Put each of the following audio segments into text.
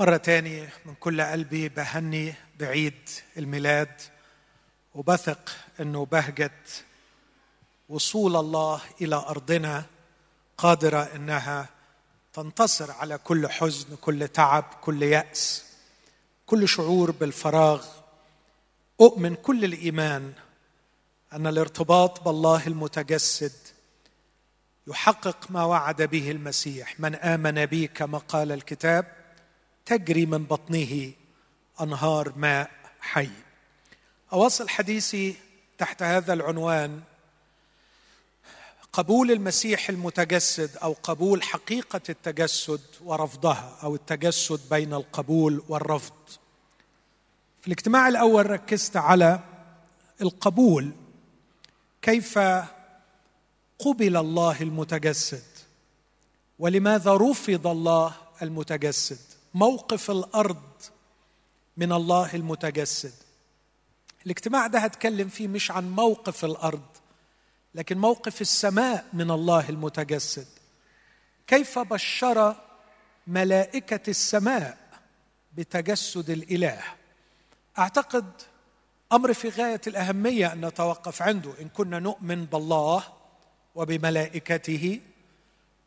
مرة تاني من كل قلبي بهني بعيد الميلاد وبثق إنه بهجة وصول الله إلى أرضنا قادرة إنها تنتصر على كل حزن كل تعب كل يأس كل شعور بالفراغ. أؤمن كل الإيمان أن الارتباط بالله المتجسد يحقق ما وعد به المسيح. من آمن بي كما قال الكتاب تجري من بطنه أنهار ماء حي. أواصل حديثي تحت هذا العنوان قبول المسيح المتجسد أو قبول حقيقة التجسد ورفضها أو التجسد بين القبول والرفض. في الاجتماع الأول ركزت على القبول كيف قبل الله المتجسد ولماذا رفض الله المتجسد. موقف الأرض من الله المتجسد. الاجتماع ده هتكلم فيه مش عن موقف الأرض لكن موقف السماء من الله المتجسد. كيف بشر ملائكة السماء بتجسد الإله؟ أعتقد أمر في غاية الأهمية أن نتوقف عنده. إن كنا نؤمن بالله وبملائكته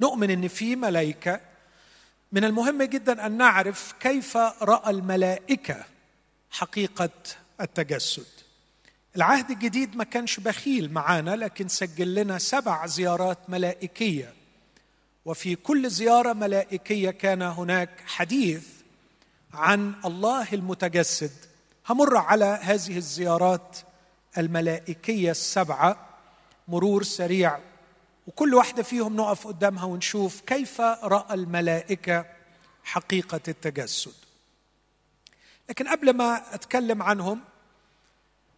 نؤمن إن في ملائكة من المهم جدا أن نعرف كيف رأى الملائكة حقيقة التجسد. العهد الجديد ما كانش بخيل معانا لكن سجل لنا سبع زيارات ملائكية. وفي كل زيارة ملائكية كان هناك حديث عن الله المتجسد. همر على هذه الزيارات الملائكية السبعة مرور سريع وكل واحدة فيهم نقف قدامها ونشوف كيف رأى الملائكة حقيقة التجسد. لكن قبل ما أتكلم عنهم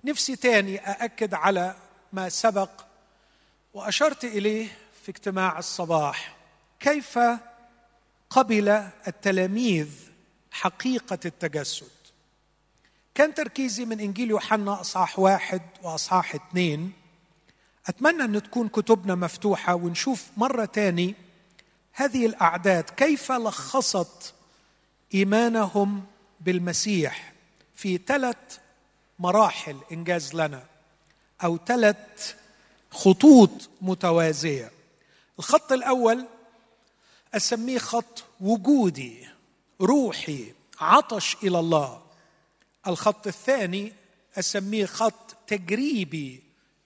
نفسي تاني أأكد على ما سبق وأشرت إليه في اجتماع الصباح. كيف قبل التلاميذ حقيقة التجسد؟ كان تركيزي من إنجيل يوحنا أصحاح واحد وأصحاح اثنين أتمنى أن تكون كتبنا مفتوحة ونشوف مرة تاني هذه الأعداد كيف لخصت إيمانهم بالمسيح في ثلاث مراحل إنجاز لنا أو ثلاث خطوط متوازية. الخط الأول أسميه خط وجودي روحي عطش إلى الله. الخط الثاني أسميه خط تجريبي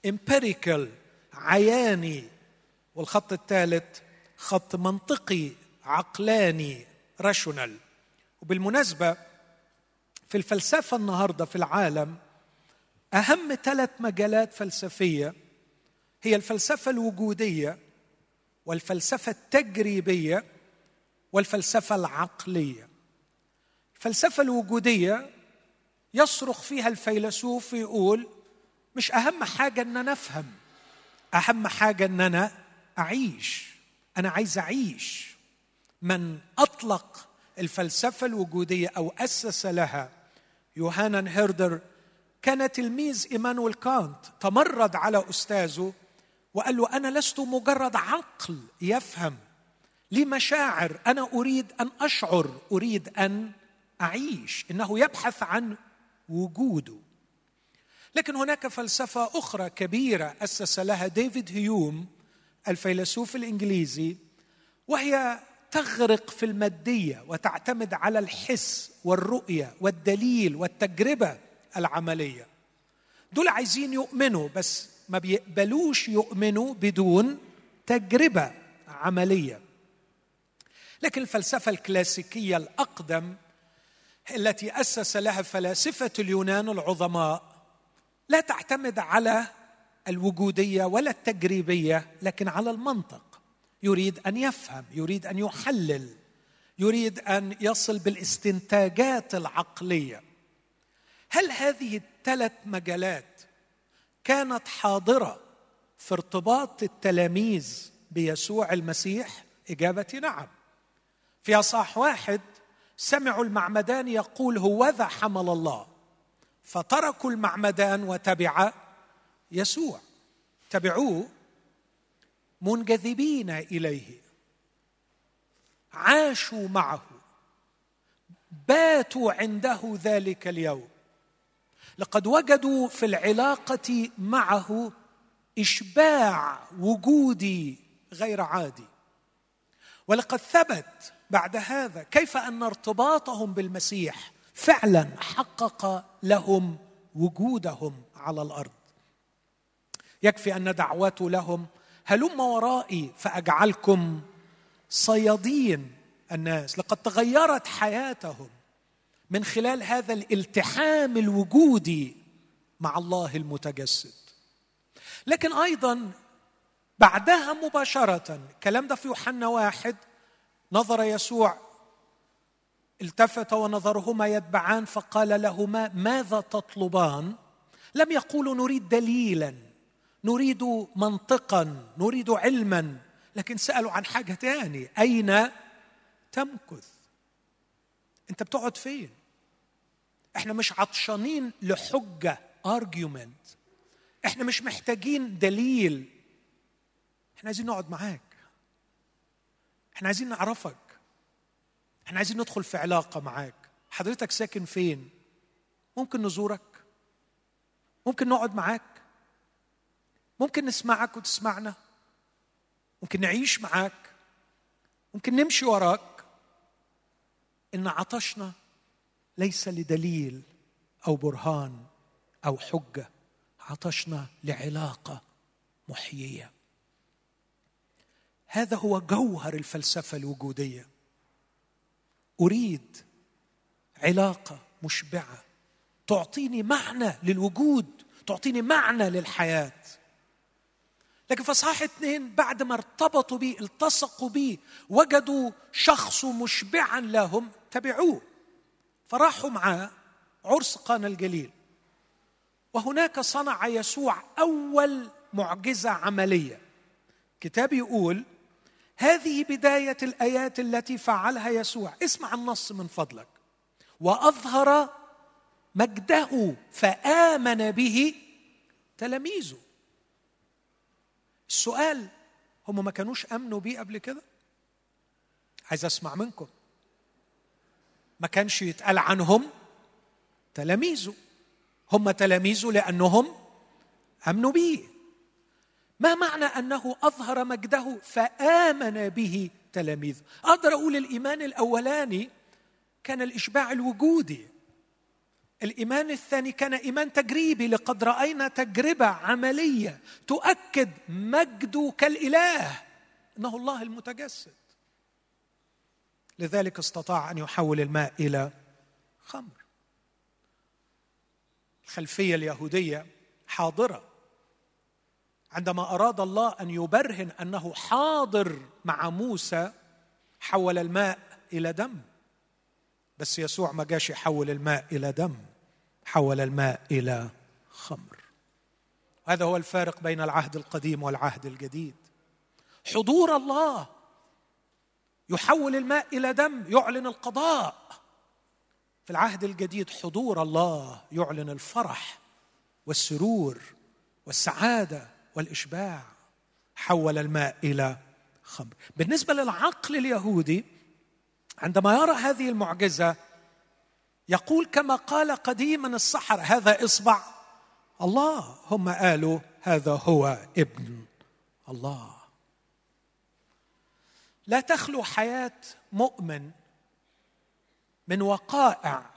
empirical عياني. والخط الثالث خط منطقي عقلاني rational وبالمناسبة في الفلسفة النهاردة في العالم أهم ثلاث مجالات فلسفية هي الفلسفة الوجودية والفلسفة التجريبية والفلسفة العقلية. الفلسفة الوجودية يصرخ فيها الفيلسوف يقول مش أهم حاجة إن أنا أفهم. أهم حاجة إن أنا أعيش. أنا عايز أعيش. من أطلق الفلسفة الوجودية أو أسس لها يوهانا هيردر كان تلميذ إيمانويل كانت تمرد على أستاذه وقال له أنا لست مجرد عقل يفهم لي مشاعر أنا أريد أن أشعر. أريد أن أعيش. إنه يبحث عن وجوده. لكن هناك فلسفة أخرى كبيرة أسس لها ديفيد هيوم الفيلسوف الإنجليزي وهي تغرق في المادية وتعتمد على الحس والرؤية والدليل والتجربة العملية. دول عايزين يؤمنوا بس ما بيقبلوش يؤمنوا بدون تجربة عملية. لكن الفلسفة الكلاسيكية الأقدم التي أسس لها فلاسفة اليونان العظماء لا تعتمد على الوجودية ولا التجريبية لكن على المنطق. يريد أن يفهم يريد أن يحلل يريد أن يصل بالاستنتاجات العقلية. هل هذه الثلاث مجالات كانت حاضرة في ارتباط التلاميذ بيسوع المسيح؟ اجابتي نعم. في اصح واحد سمعوا المعمدان يقول هوذا حمل الله. فتركوا المعمدان وتبع يسوع. تبعوه منجذبين إليه. عاشوا معه. باتوا عنده ذلك اليوم. لقد وجدوا في العلاقة معه إشباع وجودي غير عادي. ولقد ثبت بعد هذا كيف أن ارتباطهم بالمسيح فعلا حقق لهم وجودهم على الأرض. يكفي أن دعوته لهم هلم ورائي فأجعلكم صيادين الناس. لقد تغيرت حياتهم من خلال هذا الالتحام الوجودي مع الله المتجسد. لكن أيضا بعدها مباشرة الكلام ده في يوحنا واحد نظر يسوع التفت ونظرهما يتبعان فقال لهما ماذا تطلبان؟ لم يقولوا نريد دليلا نريد منطقا نريد علما. لكن سألوا عن حاجة ثانية أين تمكث؟ أنت بتقعد فين؟ إحنا مش عطشانين لحجة ارجيومنت إحنا مش محتاجين دليل إحنا عايزين نقعد معاك إحنا عايزين نعرفك. إحنا عايزين ندخل في علاقة معاك. حضرتك ساكن فين؟ ممكن نزورك. ممكن نقعد معاك. ممكن نسمعك وتسمعنا. ممكن نعيش معاك. ممكن نمشي وراك. إن عطشنا ليس لدليل أو برهان أو حجة. عطشنا لعلاقة محيية. هذا هو جوهر الفلسفة الوجودية. أريد علاقة مشبعة. تعطيني معنى للوجود تعطيني معنى للحياة. لكن في اصحاح اثنين بعد ما ارتبطوا به التصقوا به وجدوا شخص مشبعا لهم تبعوه. فراحوا معاه عرس قانا الجليل. وهناك صنع يسوع أول معجزة عملية. كتاب يقول هذه بداية الآيات التي فعلها يسوع. اسمع النص من فضلك. وأظهر مجده فآمن به تلاميذه. السؤال هم ما كانوش آمنوا بيه قبل كده؟ عايز أسمع منكم. ما كانش يتقال عنهم تلاميذه. هم تلاميذه لأنهم آمنوا به ما معنى أنه أظهر مجده فآمن به تلاميذه أقدر أقول الإيمان الأولاني كان الإشباع الوجودي. الإيمان الثاني كان إيمان تجريبي لقد رأينا تجربة عملية تؤكد مجده كالإله إنه الله المتجسد. لذلك استطاع أن يحول الماء إلى خمر. الخلفية اليهودية حاضرة. عندما أراد الله أن يبرهن أنه حاضر مع موسى حول الماء إلى دم. بس يسوع ما جاش يحول الماء إلى دم حول الماء إلى خمر. هذا هو الفارق بين العهد القديم والعهد الجديد. حضور الله يحول الماء إلى دم يعلن القضاء. في العهد الجديد حضور الله يعلن الفرح والسرور والسعادة. والإشباع حول الماء إلى خمر. بالنسبة للعقل اليهودي عندما يرى هذه المعجزة يقول كما قال قديما السحر هذا إصبع. الله هم قالوا هذا هو ابن الله. لا تخلو حياة مؤمن من وقائع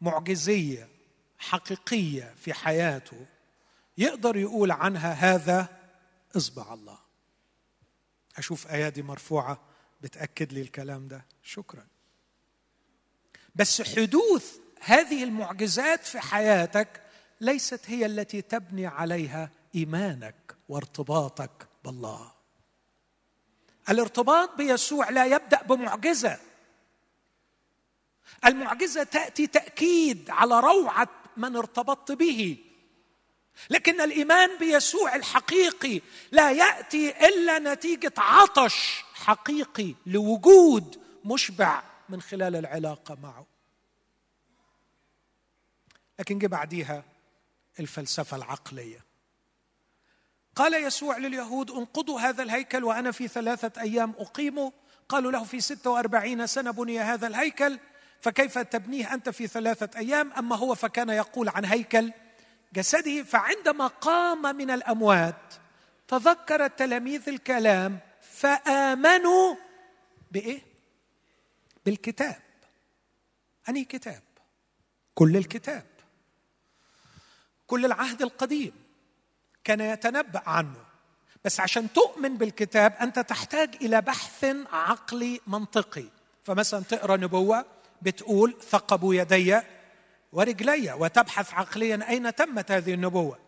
معجزية حقيقية في حياته. يقدر يقول عنها هذا اصبع الله. أشوف أيادي مرفوعة بتأكد لي الكلام ده. شكرا. بس حدوث هذه المعجزات في حياتك ليست هي التي تبني عليها إيمانك وارتباطك بالله. الارتباط بيسوع لا يبدأ بمعجزة. المعجزة تأتي تأكيد على روعة من ارتبطت به. لكن الإيمان بيسوع الحقيقي لا يأتي إلا نتيجة عطش حقيقي لوجود مشبع من خلال العلاقة معه. لكن جه بعديها الفلسفة العقلية. قال يسوع لليهود انقضوا هذا الهيكل وأنا في ثلاثة أيام أقيمه. قالوا له في ستة وأربعين سنة بني هذا الهيكل فكيف تبنيه أنت في ثلاثة أيام؟ أما هو فكان يقول عن هيكل جسده فعندما قام من الأموات تذكر التلاميذ الكلام فآمنوا بإيه؟ بالكتاب. أنهي كتاب؟ كل الكتاب. كل العهد القديم. كان يتنبأ عنه. بس عشان تؤمن بالكتاب أنت تحتاج إلى بحث عقلي منطقي. فمثلا تقرأ نبوة بتقول ثقبوا يدي ورجلي وتبحث عقليا أين تمت هذه النبوة.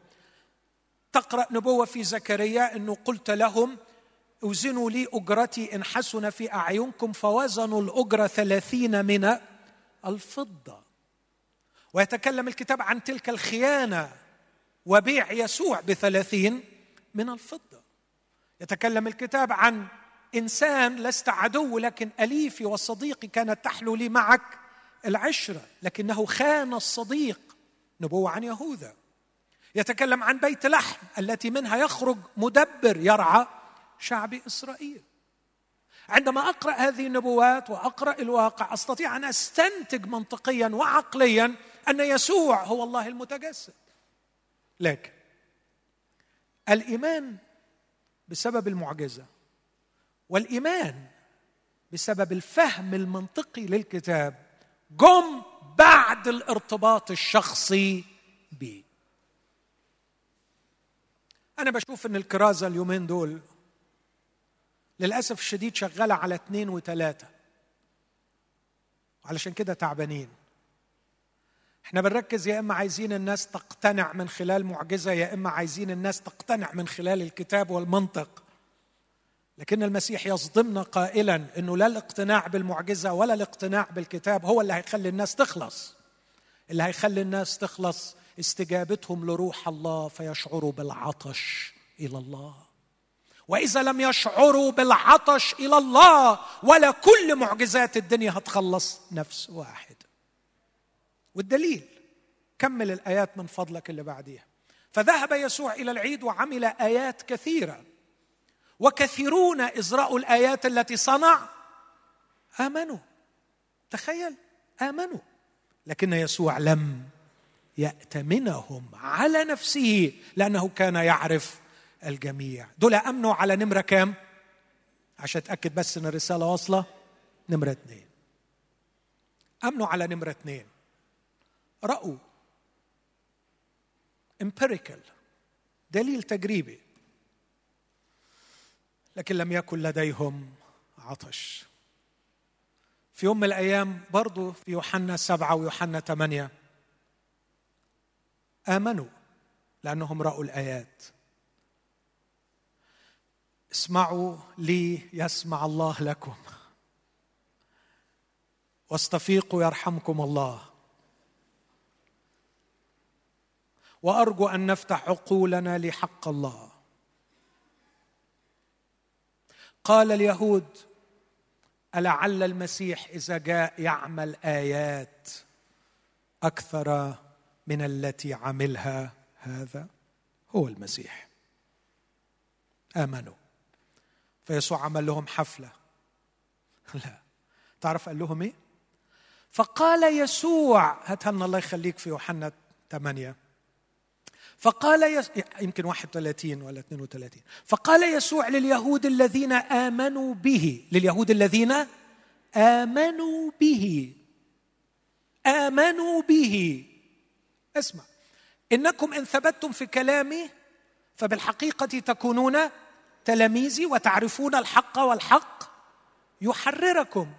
تقرأ نبوة في زكريا إنه قلت لهم أوزنوا لي أجرتي إن حسن في أعينكم فوزنوا الاجره ثلاثين من الفضة. ويتكلم الكتاب عن تلك الخيانة وبيع يسوع بثلاثين من الفضة. يتكلم الكتاب عن إنسان لست عدو لكن أليفي وصديقي كانت تحلو لي معك العشرة لكنه خان الصديق. نبوة عن يهوذا. يتكلم عن بيت لحم التي منها يخرج مدبر يرعى شعب إسرائيل. عندما أقرأ هذه النبوات وأقرأ الواقع أستطيع أن أستنتج منطقيا وعقليا أن يسوع هو الله المتجسد. لكن الإيمان بسبب المعجزة والإيمان بسبب الفهم المنطقي للكتاب جم بعد الارتباط الشخصي به أنا بشوف إن الكرازة اليومين دول للأسف الشديد شغالة على اثنين وثلاثة. علشان كده تعبانين. إحنا بنركز يا إما عايزين الناس تقتنع من خلال معجزة يا إما عايزين الناس تقتنع من خلال الكتاب والمنطق. لكن المسيح يصدمنا قائلا إنه لا الاقتناع بالمعجزة ولا الاقتناع بالكتاب هو اللي هيخلي الناس تخلص. اللي هيخلي الناس تخلص استجابتهم لروح الله فيشعروا بالعطش إلى الله. وإذا لم يشعروا بالعطش إلى الله ولا كل معجزات الدنيا هتخلص نفس واحدة والدليل كمل الآيات من فضلك اللي بعديها. فذهب يسوع إلى العيد وعمل آيات كثيرة. وكثيرون اذ راوا الآيات التي صنع. آمنوا. تخيل. آمنوا. لكن يسوع لم يأتمنهم على نفسه لأنه كان يعرف الجميع. دول أمنوا على نمرة كام؟ عشان أتأكد بس أن الرسالة واصلة. نمرة اثنين أمنوا على نمرة اثنين رأوا. Empirical. دليل تجريبي. لكن لم يكن لديهم عطش. في يوم من الأيام برضو في يوحنا سبعة ويوحنا ثمانية آمنوا لأنهم رأوا الآيات. اسمعوا لي يسمع الله لكم. واستفيقوا يرحمكم الله. وأرجو أن نفتح عقولنا لحق الله. قال اليهود ألعل المسيح إذا جاء يعمل آيات أكثر من التي عملها هذا؟ هو المسيح. آمنوا. فيسوع عمل لهم حفلة. لا. تعرف قال لهم إيه؟ فقال يسوع هاتها لنا الله يخليك في يوحنا 8 فقال يس... يمكن 31 ولا 32 فقال يسوع لليهود الذين آمنوا به. لليهود الذين آمنوا به. آمنوا به. اسمع. إنكم إن ثبتتم في كلامي فبالحقيقة تكونون تلاميذي وتعرفون الحق والحق يحرركم.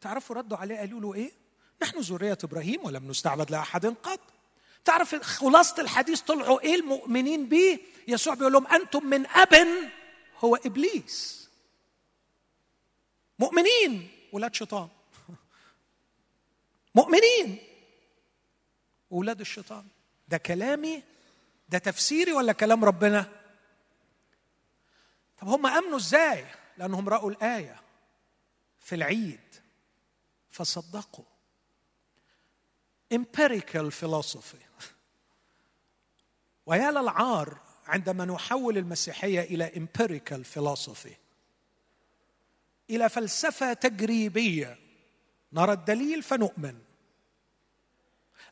تعرفوا ردوا عليه قالوا له إيه؟ نحن ذرية إبراهيم ولم نستعبد لأحد قط. تعرف خلاصة الحديث طلعوا إيه المؤمنين به يسوع بيقول لهم أنتم من اب هو إبليس. مؤمنين ولاد شيطان. مؤمنين ولاد الشيطان. ده كلامي؟ ده تفسيري ولا كلام ربنا؟ طب هم آمنوا إزاي؟ لأنهم رأوا الآية في العيد. فصدقوا. Empirical philosophy. ويا للعار عندما نحول المسيحية إلى empirical philosophy إلى فلسفة تجريبية نرى الدليل فنؤمن.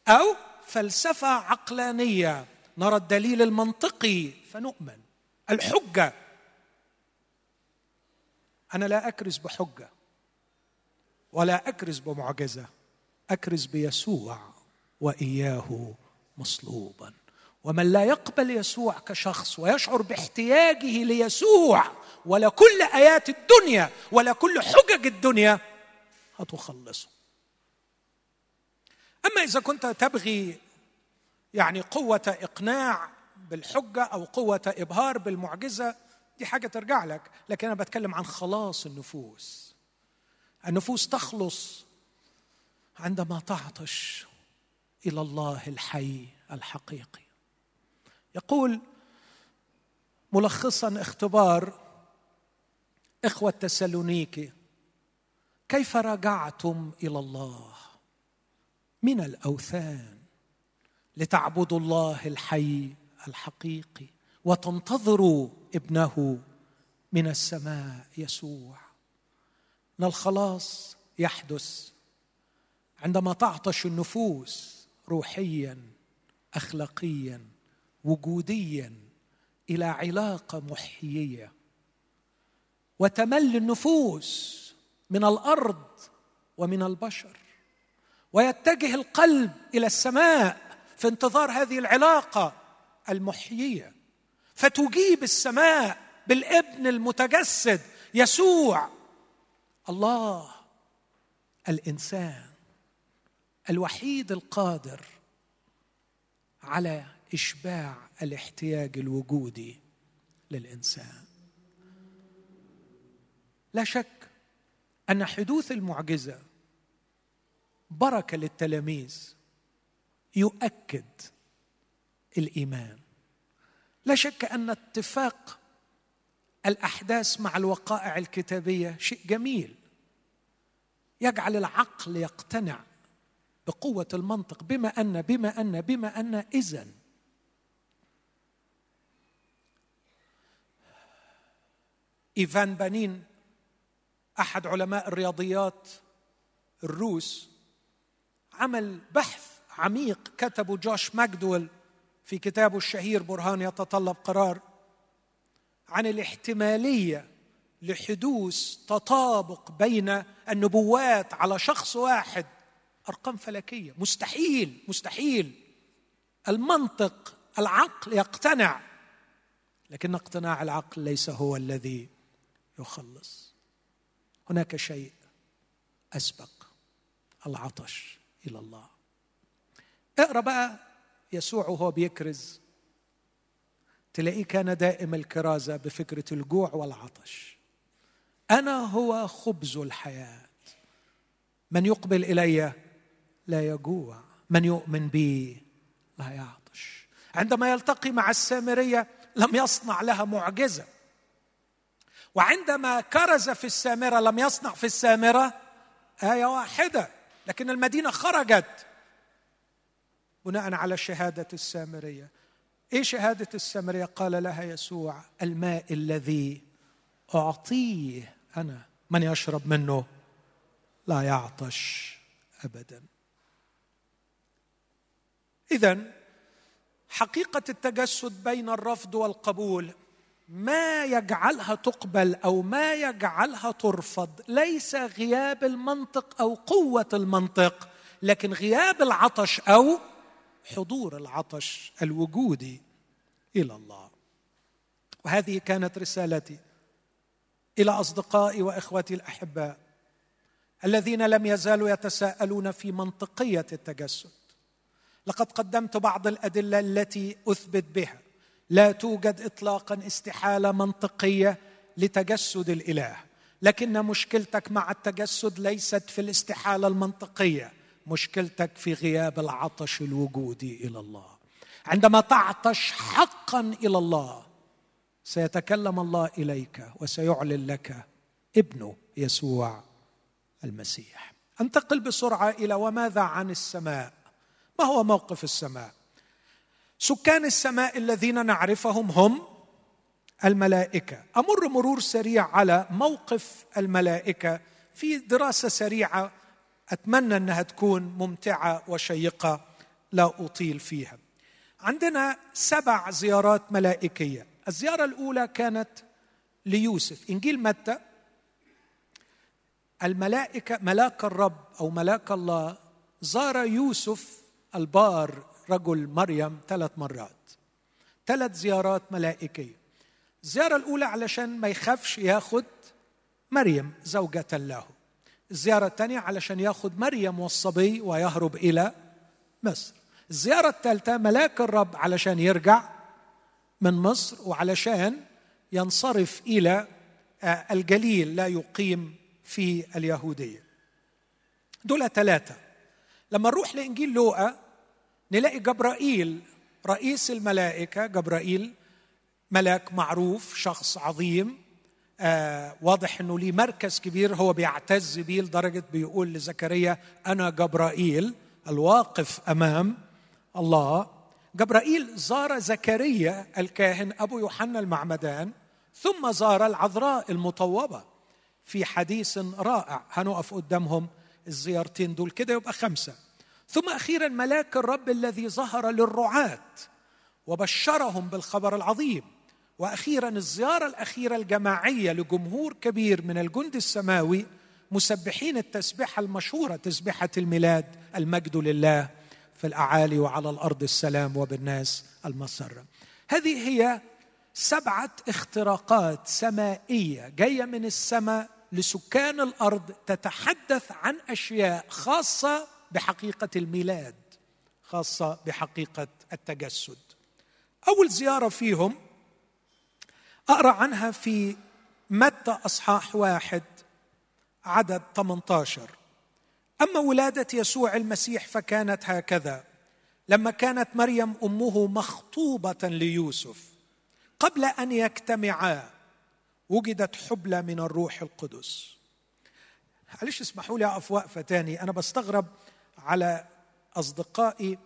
أو فلسفة عقلانية نرى الدليل المنطقي فنؤمن. الحجة. أنا لا أكرز بحجة ولا أكرز بمعجزة أكرز بيسوع وإياه مصلوبا. ومن لا يقبل يسوع كشخص ويشعر باحتياجه ليسوع ولا كل آيات الدنيا ولا كل حجج الدنيا هتخلصه. أما إذا كنت تبغي يعني قوة إقناع بالحجة أو قوة إبهار بالمعجزة دي حاجة ترجع لك لكن أنا بتكلم عن خلاص النفوس. النفوس تخلص عندما تعطش إلى الله الحي الحقيقي. يقول ملخصا اختبار إخوة تسالونيكي كيف رجعتم إلى الله من الأوثان لتعبدوا الله الحي الحقيقي وتنتظروا ابنه من السماء يسوع؟ إن الخلاص يحدث عندما تعطش النفوس روحيا اخلاقيا وجوديا إلى علاقة محيية. وتمل النفوس من الأرض ومن البشر. ويتجه القلب إلى السماء في انتظار هذه العلاقة المحيية. فتجيب السماء بالابن المتجسد يسوع الله الإنسان الوحيد القادر على إشباع الاحتياج الوجودي للإنسان. لا شك أن حدوث المعجزة بركة للتلاميذ يؤكد الإيمان. لا شك أن اتفاق الأحداث مع الوقائع الكتابية شيء جميل يجعل العقل يقتنع بقوة المنطق. بما أن بما أن بما أن اذا إيفان بانين أحد علماء الرياضيات الروس عمل بحث عميق كتبه جوش ماكدويل في كتابه الشهير برهان يتطلب قرار عن الاحتمالية لحدوث تطابق بين النبوات على شخص واحد أرقام فلكية. مستحيل مستحيل. المنطق العقل يقتنع لكن اقتناع العقل ليس هو الذي يخلص. هناك شيء أسبق العطش إلى الله. اقرأ بقى يسوع وهو بيكرز. تلاقيه كان دائم الكرازة بفكرة الجوع والعطش. أنا هو خبز الحياة. من يقبل إلي لا يجوع من يؤمن بي لا يعطش. عندما يلتقي مع السامرية لم يصنع لها معجزة. وعندما كرز في السامرة لم يصنع في السامرة آية واحدة. لكن المدينة خرجت بناء على شهادة السامرية. إيه شهادة السامرية؟ قال لها يسوع الماء الذي أعطيه أنا من يشرب منه؟ لا يعطش ابدا. اذا حقيقة التجسد بين الرفض والقبول ما يجعلها تقبل أو ما يجعلها ترفض. ليس غياب المنطق أو قوة المنطق لكن غياب العطش أو حضور العطش الوجودي إلى الله. وهذه كانت رسالتي إلى أصدقائي وإخوتي الأحباء الذين لم يزالوا يتساءلون في منطقية التجسد. لقد قدمت بعض الأدلة التي أثبت بها لا توجد اطلاقا استحالة منطقية لتجسد الإله. لكن مشكلتك مع التجسد ليست في الاستحالة المنطقية مشكلتك في غياب العطش الوجودي إلى الله. عندما تعطش حقا إلى الله سيتكلم الله إليك وسيعلن لك ابنه يسوع المسيح. انتقل بسرعة إلى وماذا عن السماء؟ ما هو موقف السماء؟ سكان السماء الذين نعرفهم هم الملائكة. أمر مرور سريع على موقف الملائكة في دراسة سريعة أتمنى أنها تكون ممتعة وشيقة لا أطيل فيها. عندنا سبع زيارات ملائكية. الزيارة الأولى كانت ليوسف. إنجيل متى؟ الملائكة ملاك الرب أو ملاك الله زار يوسف البار رجل مريم ثلاث مرات. ثلاث زيارات ملائكية. الزيارة الأولى علشان ما يخافش ياخد مريم زوجة له. الزيارة الثانية علشان ياخد مريم والصبي ويهرب إلى مصر. الزيارة الثالثة ملاك الرب علشان يرجع من مصر وعلشان ينصرف إلى آه، الجليل لا يقيم في اليهودية. دول ثلاثة. لما نروح لإنجيل لوقا نلاقي جبرائيل رئيس الملائكة جبرائيل ملاك معروف شخص عظيم آه واضح إنه ليه مركز كبير هو بيعتز بيه لدرجة بيقول لزكريا أنا جبرائيل الواقف أمام الله. جبرائيل زار زكريا الكاهن أبو يوحنا المعمدان ثم زار العذراء المطوبة في حديث رائع هنقف قدامهم الزيارتين دول كده يبقى خمسة. ثم أخيرا ملاك الرب الذي ظهر للرعاة وبشرهم بالخبر العظيم. وأخيرا الزيارة الأخيرة الجماعية لجمهور كبير من الجند السماوي مسبحين التسبيحة المشهورة تسبيحة الميلاد المجد لله في الأعالي وعلى الأرض السلام وبالناس المسرة. هذه هي سبعة اختراقات سمائية جاية من السماء لسكان الأرض تتحدث عن أشياء خاصة بحقيقة الميلاد خاصة بحقيقة التجسد. أول زيارة فيهم أقرأ عنها في متى أصحاح واحد عدد 18 أما ولادة يسوع المسيح فكانت هكذا. لما كانت مريم أمه مخطوبة ليوسف قبل أن يجتمعا وجدت حبلى من الروح القدس. معلش اسمحوا لي أقف وقفة تاني. أنا بستغرب على أصدقائي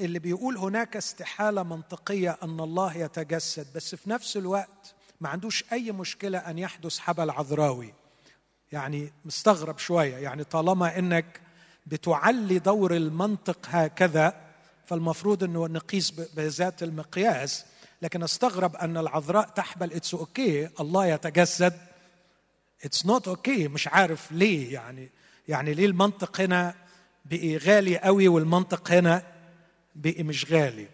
اللي بيقول هناك استحالة منطقية أن الله يتجسد بس في نفس الوقت ما عندوش أي مشكلة أن يحدث حبل عذراوي يعني مستغرب شوية يعني طالما إنك بتعلي دور المنطق هكذا فالمفروض إنه نقيس بذات المقياس لكن أستغرب أن العذراء تحبل it's okay okay. الله يتجسد it's not okay مش عارف ليه يعني يعني ليه المنطق هنا بقي غالي قوي والمنطق هنا بقي مش غالي.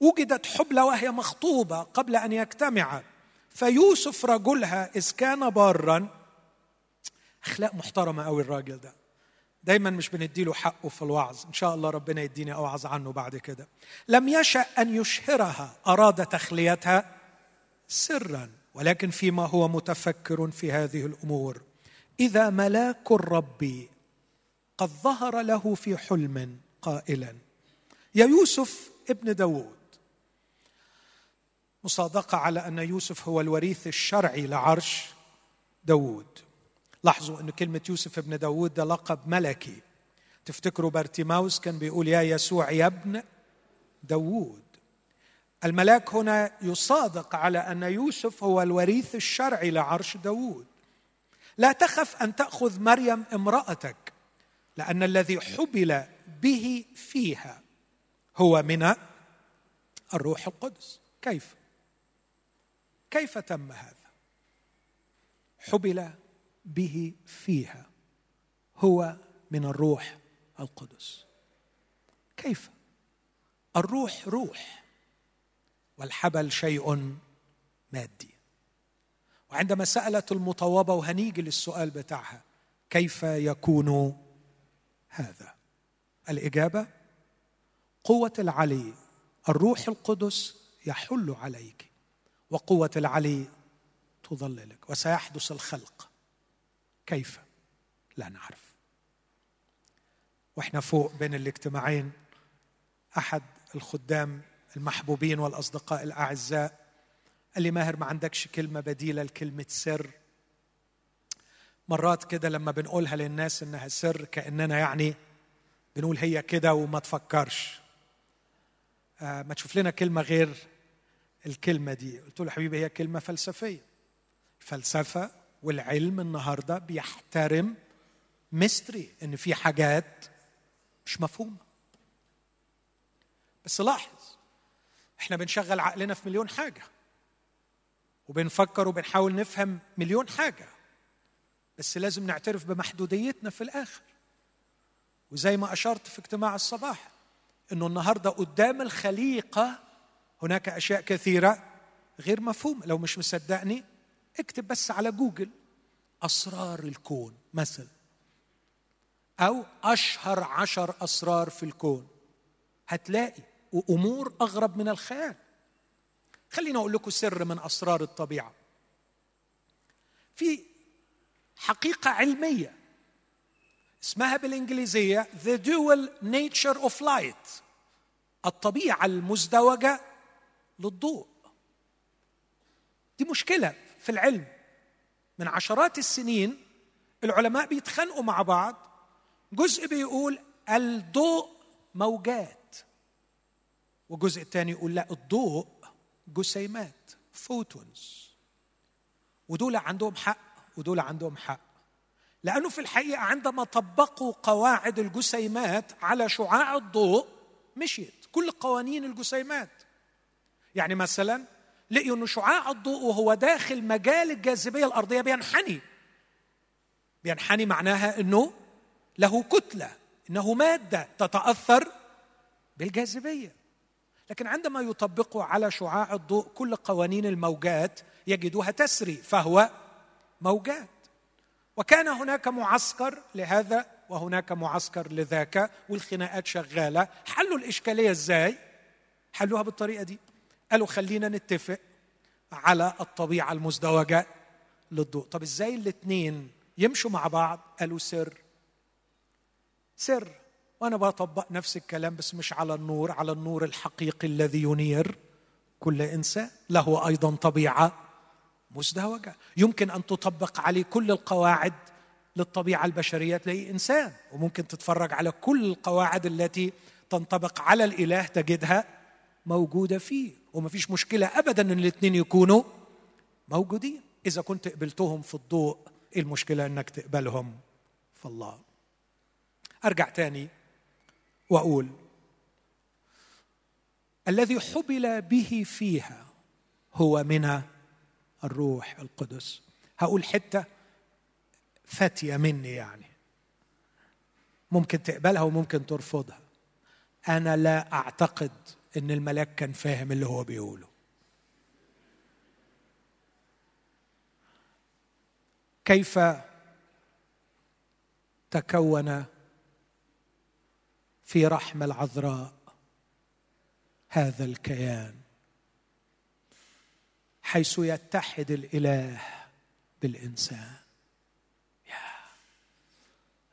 وجدت حبلى وهي مخطوبة قبل أن يجتمع. فيوسف رجلها إذ كان بارا. أخلاق محترمة أوي الراجل ده. دايما مش بنديله حقه في الوعظ. إن شاء الله ربنا يديني أوعظ عنه بعد كده. لم يشأ أن يشهرها. أراد تخليتها سرا. ولكن فيما هو متفكر في هذه الأمور. إذا ملاك الرب قد ظهر له في حلم قائلا. يا يوسف ابن داود. مصادقة على أن يوسف هو الوريث الشرعي لعرش داود. لاحظوا أن كلمة يوسف ابن داود ده لقب ملكي. تفتكروا بارتيماوس كان بيقول يا يسوع يا ابن داود. الملاك هنا يصادق على أن يوسف هو الوريث الشرعي لعرش داود. لا تخف أن تأخذ مريم امرأتك. لأن الذي حبل به فيها هو من الروح القدس. كيف؟ كيف تم هذا؟ حبل به فيها هو من الروح القدس. كيف؟ الروح روح والحبل شيء مادي. وعندما سألت المطوبة وهنيجي للسؤال بتاعها كيف يكون هذا. الإجابة قوة العلي الروح القدس يحل عليك وقوة العلي تظللك وسيحدث الخلق. كيف؟ لا نعرف. وإحنا فوق بين الاجتماعين أحد الخدام المحبوبين والأصدقاء الأعزاء قال لي ماهر ما عندكش كلمة بديلة لكلمة سر؟ مرات كده لما بنقولها للناس إنها سر كأننا يعني بنقول هي كده وما تفكرش. آه، ما تشوف لنا كلمة غير الكلمة دي. قلت له حبيبي هي كلمة فلسفية. الفلسفة والعلم النهاردة بيحترم ميستري إن في حاجات مش مفهومة. بس لاحظ إحنا بنشغل عقلنا في مليون حاجة وبنفكر وبنحاول نفهم مليون حاجة. بس لازم نعترف بمحدوديتنا في الآخر. وزي ما أشرت في اجتماع الصباح إنه النهارده قدام الخليقة هناك أشياء كثيرة غير مفهومه لو مش مصدقني اكتب بس على جوجل أسرار الكون مثلا أو أشهر عشر أسرار في الكون. هتلاقي وأمور أغرب من الخيال. خليني أقول لكم سر من أسرار الطبيعة. في حقيقة علمية. اسمها بالإنجليزية The Dual Nature of Light. الطبيعة المزدوجة للضوء. دي مشكلة في العلم. من عشرات السنين العلماء بيتخانقوا مع بعض. جزء بيقول الضوء موجات. وجزء الثاني يقول لا الضوء جسيمات فوتونز. ودول عندهم حق. ودول عندهم حق. لأنه في الحقيقة عندما طبقوا قواعد الجسيمات على شعاع الضوء مشيت. كل قوانين الجسيمات. يعني مثلا لقيوا إنه شعاع الضوء وهو داخل مجال الجاذبية الأرضية بينحني. بينحني معناها إنه له كتلة إنه مادة تتأثر بالجاذبية. لكن عندما يطبقوا على شعاع الضوء كل قوانين الموجات يجدوها تسري فهو موجات. وكان هناك معسكر لهذا وهناك معسكر لذاك والخناقات شغالة. حلوا الإشكالية إزاي؟ حلوها بالطريقة دي. قالوا خلينا نتفق على الطبيعة المزدوجة للضوء. طب إزاي الاثنين يمشوا مع بعض؟ قالوا سر. سر. وأنا بطبق نفس الكلام بس مش على النور على النور الحقيقي الذي ينير كل إنسان. له أيضا طبيعة مزدوجة. يمكن أن تطبق عليه كل القواعد للطبيعة البشرية. تلاقيه إنسان وممكن تتفرج على كل القواعد التي تنطبق على الإله تجدها موجودة فيه. وما فيش مشكلة ابدا إن الاثنين يكونوا موجودين. إذا كنت قبلتهم في الضوء إيه المشكلة إنك تقبلهم في الله؟ أرجع تاني وأقول الذي حبل به فيها هو من الروح القدس. هقول حتة فاتية مني يعني. ممكن تقبلها وممكن ترفضها. أنا لا أعتقد إن الملاك كان فاهم اللي هو بيقوله. كيف تكون في رحم العذراء هذا الكيان؟ حيث يتحد الإله بالإنسان.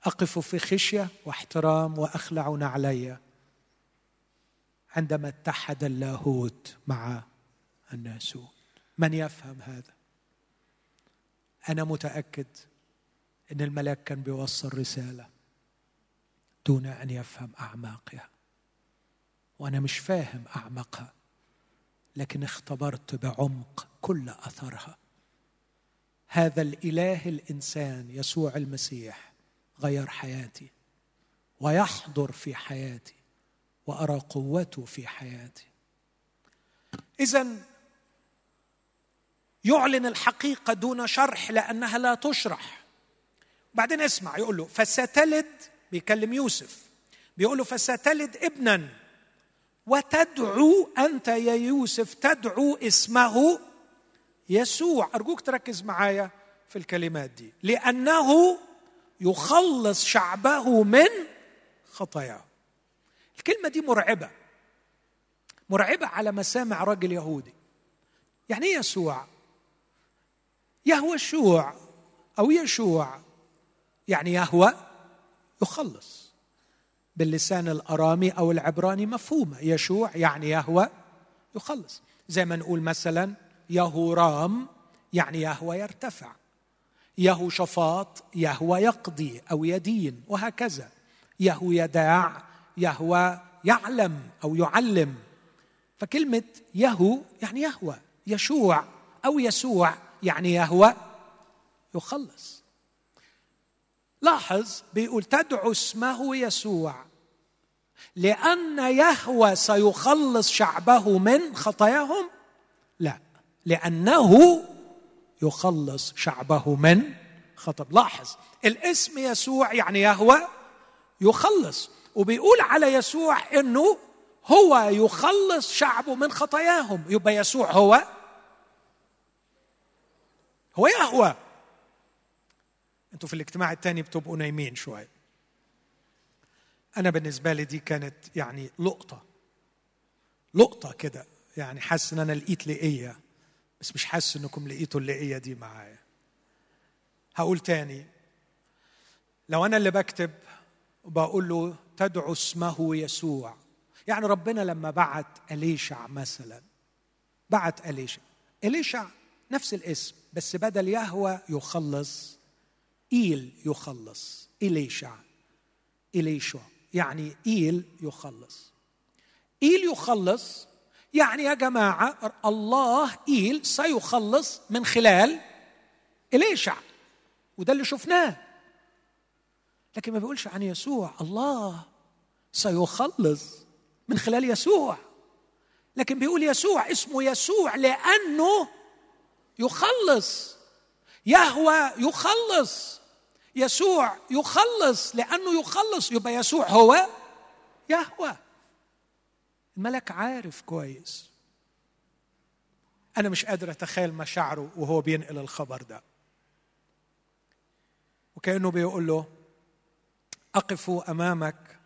أقف في خشية واحترام واخلع نعلي عندما اتحد اللاهوت مع الناسوت من يفهم هذا؟ أنا متأكد إن الملاك كان بيوصل رساله دون أن يفهم أعماقها. وأنا مش فاهم اعمقها لكن اختبرت بعمق كل أثرها. هذا الإله الإنسان يسوع المسيح غير حياتي ويحضر في حياتي وأرى قوته في حياتي. اذا يعلن الحقيقة دون شرح لأنها لا تشرح. بعدين اسمع يقول له فستلد بيكلم يوسف بيقول له فستلد ابنا وتدعو أنت يا يوسف تدعو اسمه يسوع أرجوك تركز معايا في الكلمات دي. لأنه يخلص شعبه من خطاياه. الكلمة دي مرعبة. مرعبة على مسامع راجل يهودي. يعني إيه يسوع؟ يهوى الشوع أو يشوع. يعني يهوى يخلص باللسان الأرامي أو العبراني مفهومة. يشوع يعني يهوى يخلص. زي ما نقول مثلا يهورام يعني يهوى يرتفع. يهو شفاط يهوى يقضي أو يدين وهكذا. يهو يداع يهوى يعلم أو يعلم. فكلمة يهو يعني يهوى يشوع أو يسوع يعني يهوى يخلص. لاحظ بيقول تدعو اسمه يسوع. لأن يهوى سيخلص شعبه من خطاياهم؟ لا. لأنه يخلص شعبه من خطب. لاحظ الاسم يسوع يعني يهوى يخلص وبيقول على يسوع إنه هو يخلص شعبه من خطاياهم. يبقى يسوع هو؟ هو يهوى. أنتوا في الاجتماع الثاني بتبقوا نايمين شوية. أنا بالنسبة لي دي كانت يعني لقطة لقطة كده يعني حاسس إن أنا لقيت لقيه بس مش حاسس إنكم لقيتوا اللقية دي معايا. هقول تاني. لو أنا اللي بكتب وبقول له تدعو اسمه يسوع. يعني ربنا لما بعت إليشع مثلا بعت إليشع. إليشع نفس الاسم بس بدل يهوى يخلص إيل يخلص. إليشع. إليشع. يعني إيل يخلص. إيل يخلص يعني يا جماعة الله ايل سيخلص من خلال إليشع. وده اللي شفناه. لكن ما بيقولش عن يسوع. الله سيخلص من خلال يسوع. لكن بيقول يسوع اسمه يسوع لأنه يخلص. يهوى يخلص. يسوع يخلص. لأنه يخلص. يبقى يسوع هو يهوى. الملك عارف كويس. أنا مش قادر أتخيل مشاعره وهو بينقل الخبر ده. وكأنه بيقول له أقف أمامك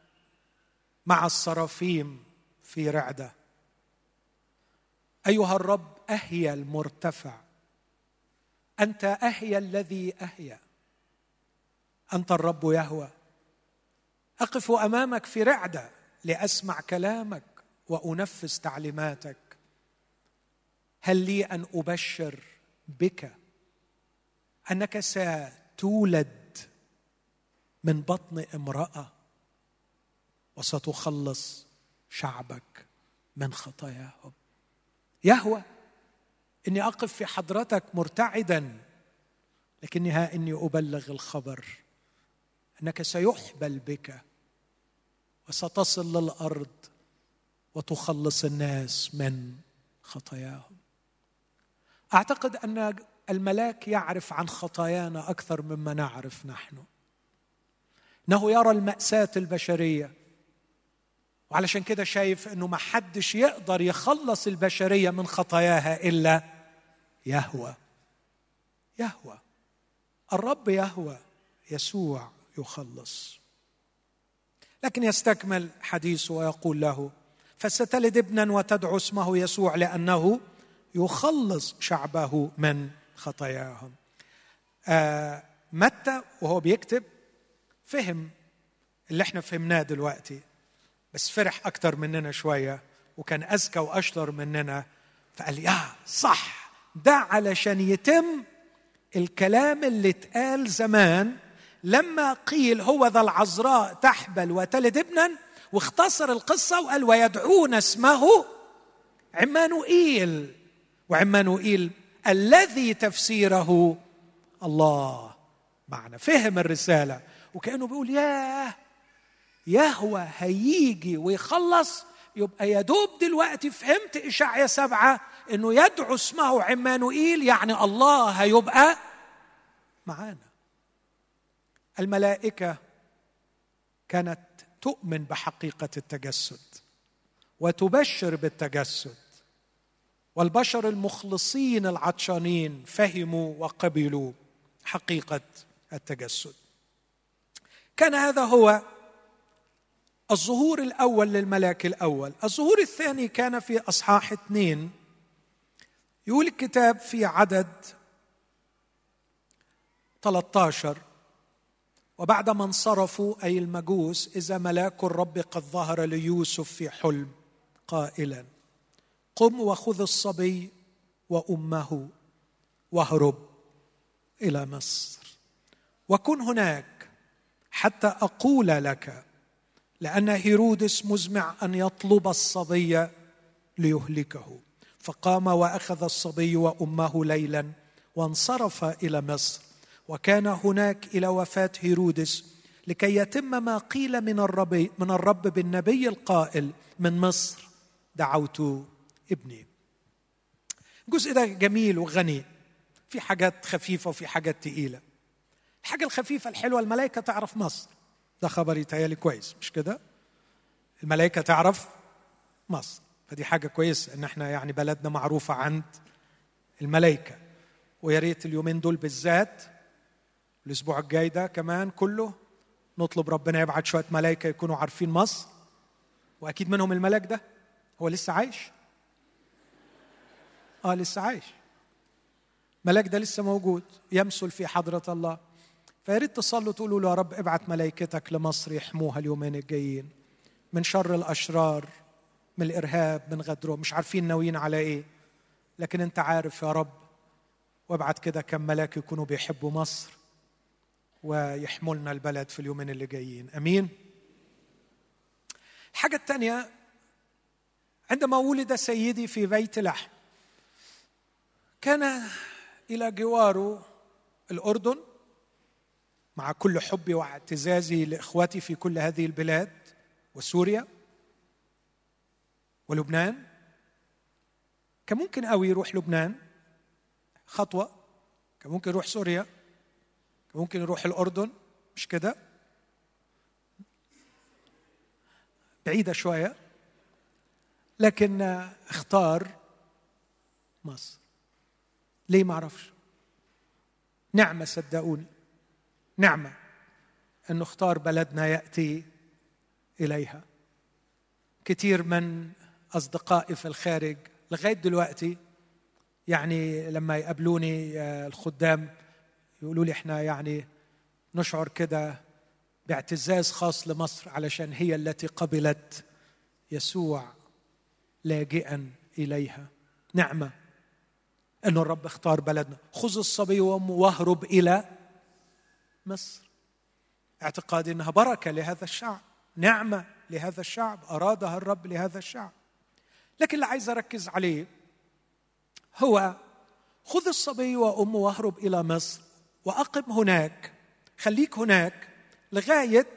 مع الصرافيم في رعدة. أيها الرب اهيا المرتفع. أنت اهيا الذي اهيا أنت الرب يهوى. أقف أمامك في رعدة لأسمع كلامك. وأنفذ تعليماتك. هل لي أن أبشر بك أنك ستولد من بطن امرأة وستخلص شعبك من خطاياهم؟ يهوى إني أقف في حضرتك مرتعدا لكني ها إني أبلغ الخبر أنك سيحبل بك وستصل للأرض وتخلص الناس من خطاياهم. أعتقد أن الملاك يعرف عن خطايانا أكثر مما نعرف نحن. إنه يرى المأساة البشرية. وعلشان كده شايف إنه ما حدش يقدر يخلص البشرية من خطاياها إلا يهوى. يهوى. الرب يهوى. يسوع يخلص. لكن يستكمل حديثه ويقول له فستلد ابنا وتدعو اسمه يسوع لأنه يخلص شعبه من خطاياهم. آه متى وهو بيكتب فهم اللي إحنا فهمناه دلوقتي بس فرح أكتر مننا شوية وكان أذكى وأشطر مننا فقال يا صح ده علشان يتم الكلام اللي اتقال زمان لما قيل هو ذا العذراء تحبل وتلد ابنا واختصر القصة وقال ويدعون اسمه عمانوئيل. وعمانوئيل الذي تفسيره الله. معنا فهم الرسالة. وكأنه بيقول ياه يهوى هيجي ويخلص يبقى يا دوب دلوقتي فهمت إشعيا سبعة إنه يدعو اسمه عمانوئيل يعني الله هيبقى معانا. الملائكة كانت تؤمن بحقيقة التجسد وتبشر بالتجسد. والبشر المخلصين العطشانين فهموا وقبلوا حقيقة التجسد. كان هذا هو الظهور الأول للملاك الأول. الظهور الثاني كان في أصحاح اثنين. يقول الكتاب في عدد 13 وبعدما انصرفوا أي المجوس إذا ملاك الرب قد ظهر ليوسف في حلم قائلا قم وخذ الصبي وأمه واهرب إلى مصر. وكن هناك حتى أقول لك لأن هيرودس مزمع أن يطلب الصبي ليهلكه. فقام وأخذ الصبي وأمه ليلا وانصرف إلى مصر. وكان هناك إلى وفاة هيرودس لكي يتم ما قيل من الرب من الرب بالنبي القائل من مصر. دعوت ابني. الجزء ده جميل وغني. في حاجات خفيفة وفي حاجات تقيلة. الحاجة الخفيفة الحلوة الملائكة تعرف مصر. ده خبر يتهيألي كويس مش كده؟ الملائكة تعرف مصر. فدي حاجة كويسة إن إحنا يعني بلدنا معروفة عند الملائكة. ويا ريت اليومين دول بالذات الأسبوع الجاي ده كمان كله نطلب ربنا يبعت شوية ملائكة يكونوا عارفين مصر. وأكيد منهم الملاك ده. هو لسه عايش؟ آه لسه عايش. ملاك ده لسه موجود. يمثل في حضرة الله. فيا ريت تصلوا تقولوا له يا رب ابعت ملائكتك لمصر يحموها اليومين الجايين. من شر الأشرار من الإرهاب من غدره. مش عارفين ناويين على إيه. لكن أنت عارف يا رب وابعت كده كم ملاك يكونوا بيحبوا مصر. ويحملنا البلد في اليومين اللي جايين. أمين؟ الحاجة الثانية عندما ولد سيدي في بيت لحم كان إلى جواره الأردن مع كل حبي واعتزازي لاخوتي في كل هذه البلاد وسوريا ولبنان. كان ممكن قوي يروح لبنان خطوة كان ممكن يروح سوريا. ممكن يروح الأردن؟ مش كده؟ بعيدة شوية. لكن اختار مصر. ليه ما أعرفش؟ نعمة صدقوني. نعمة انه اختار بلدنا يأتي إليها. كثير من أصدقائي في الخارج لغاية دلوقتي يعني لما يقابلوني آه، الخدام يقولوا لي إحنا يعني نشعر كده باعتزاز خاص لمصر علشان هي التي قبلت يسوع لاجئا إليها. نعمة أن الرب اختار بلدنا. خذ الصبي وامه واهرب إلى مصر. اعتقادي أنها بركة لهذا الشعب. نعمة لهذا الشعب. أرادها الرب لهذا الشعب. لكن اللي عايز أركز عليه هو خذ الصبي وأمه واهرب إلى مصر. وأقم هناك خليك هناك لغاية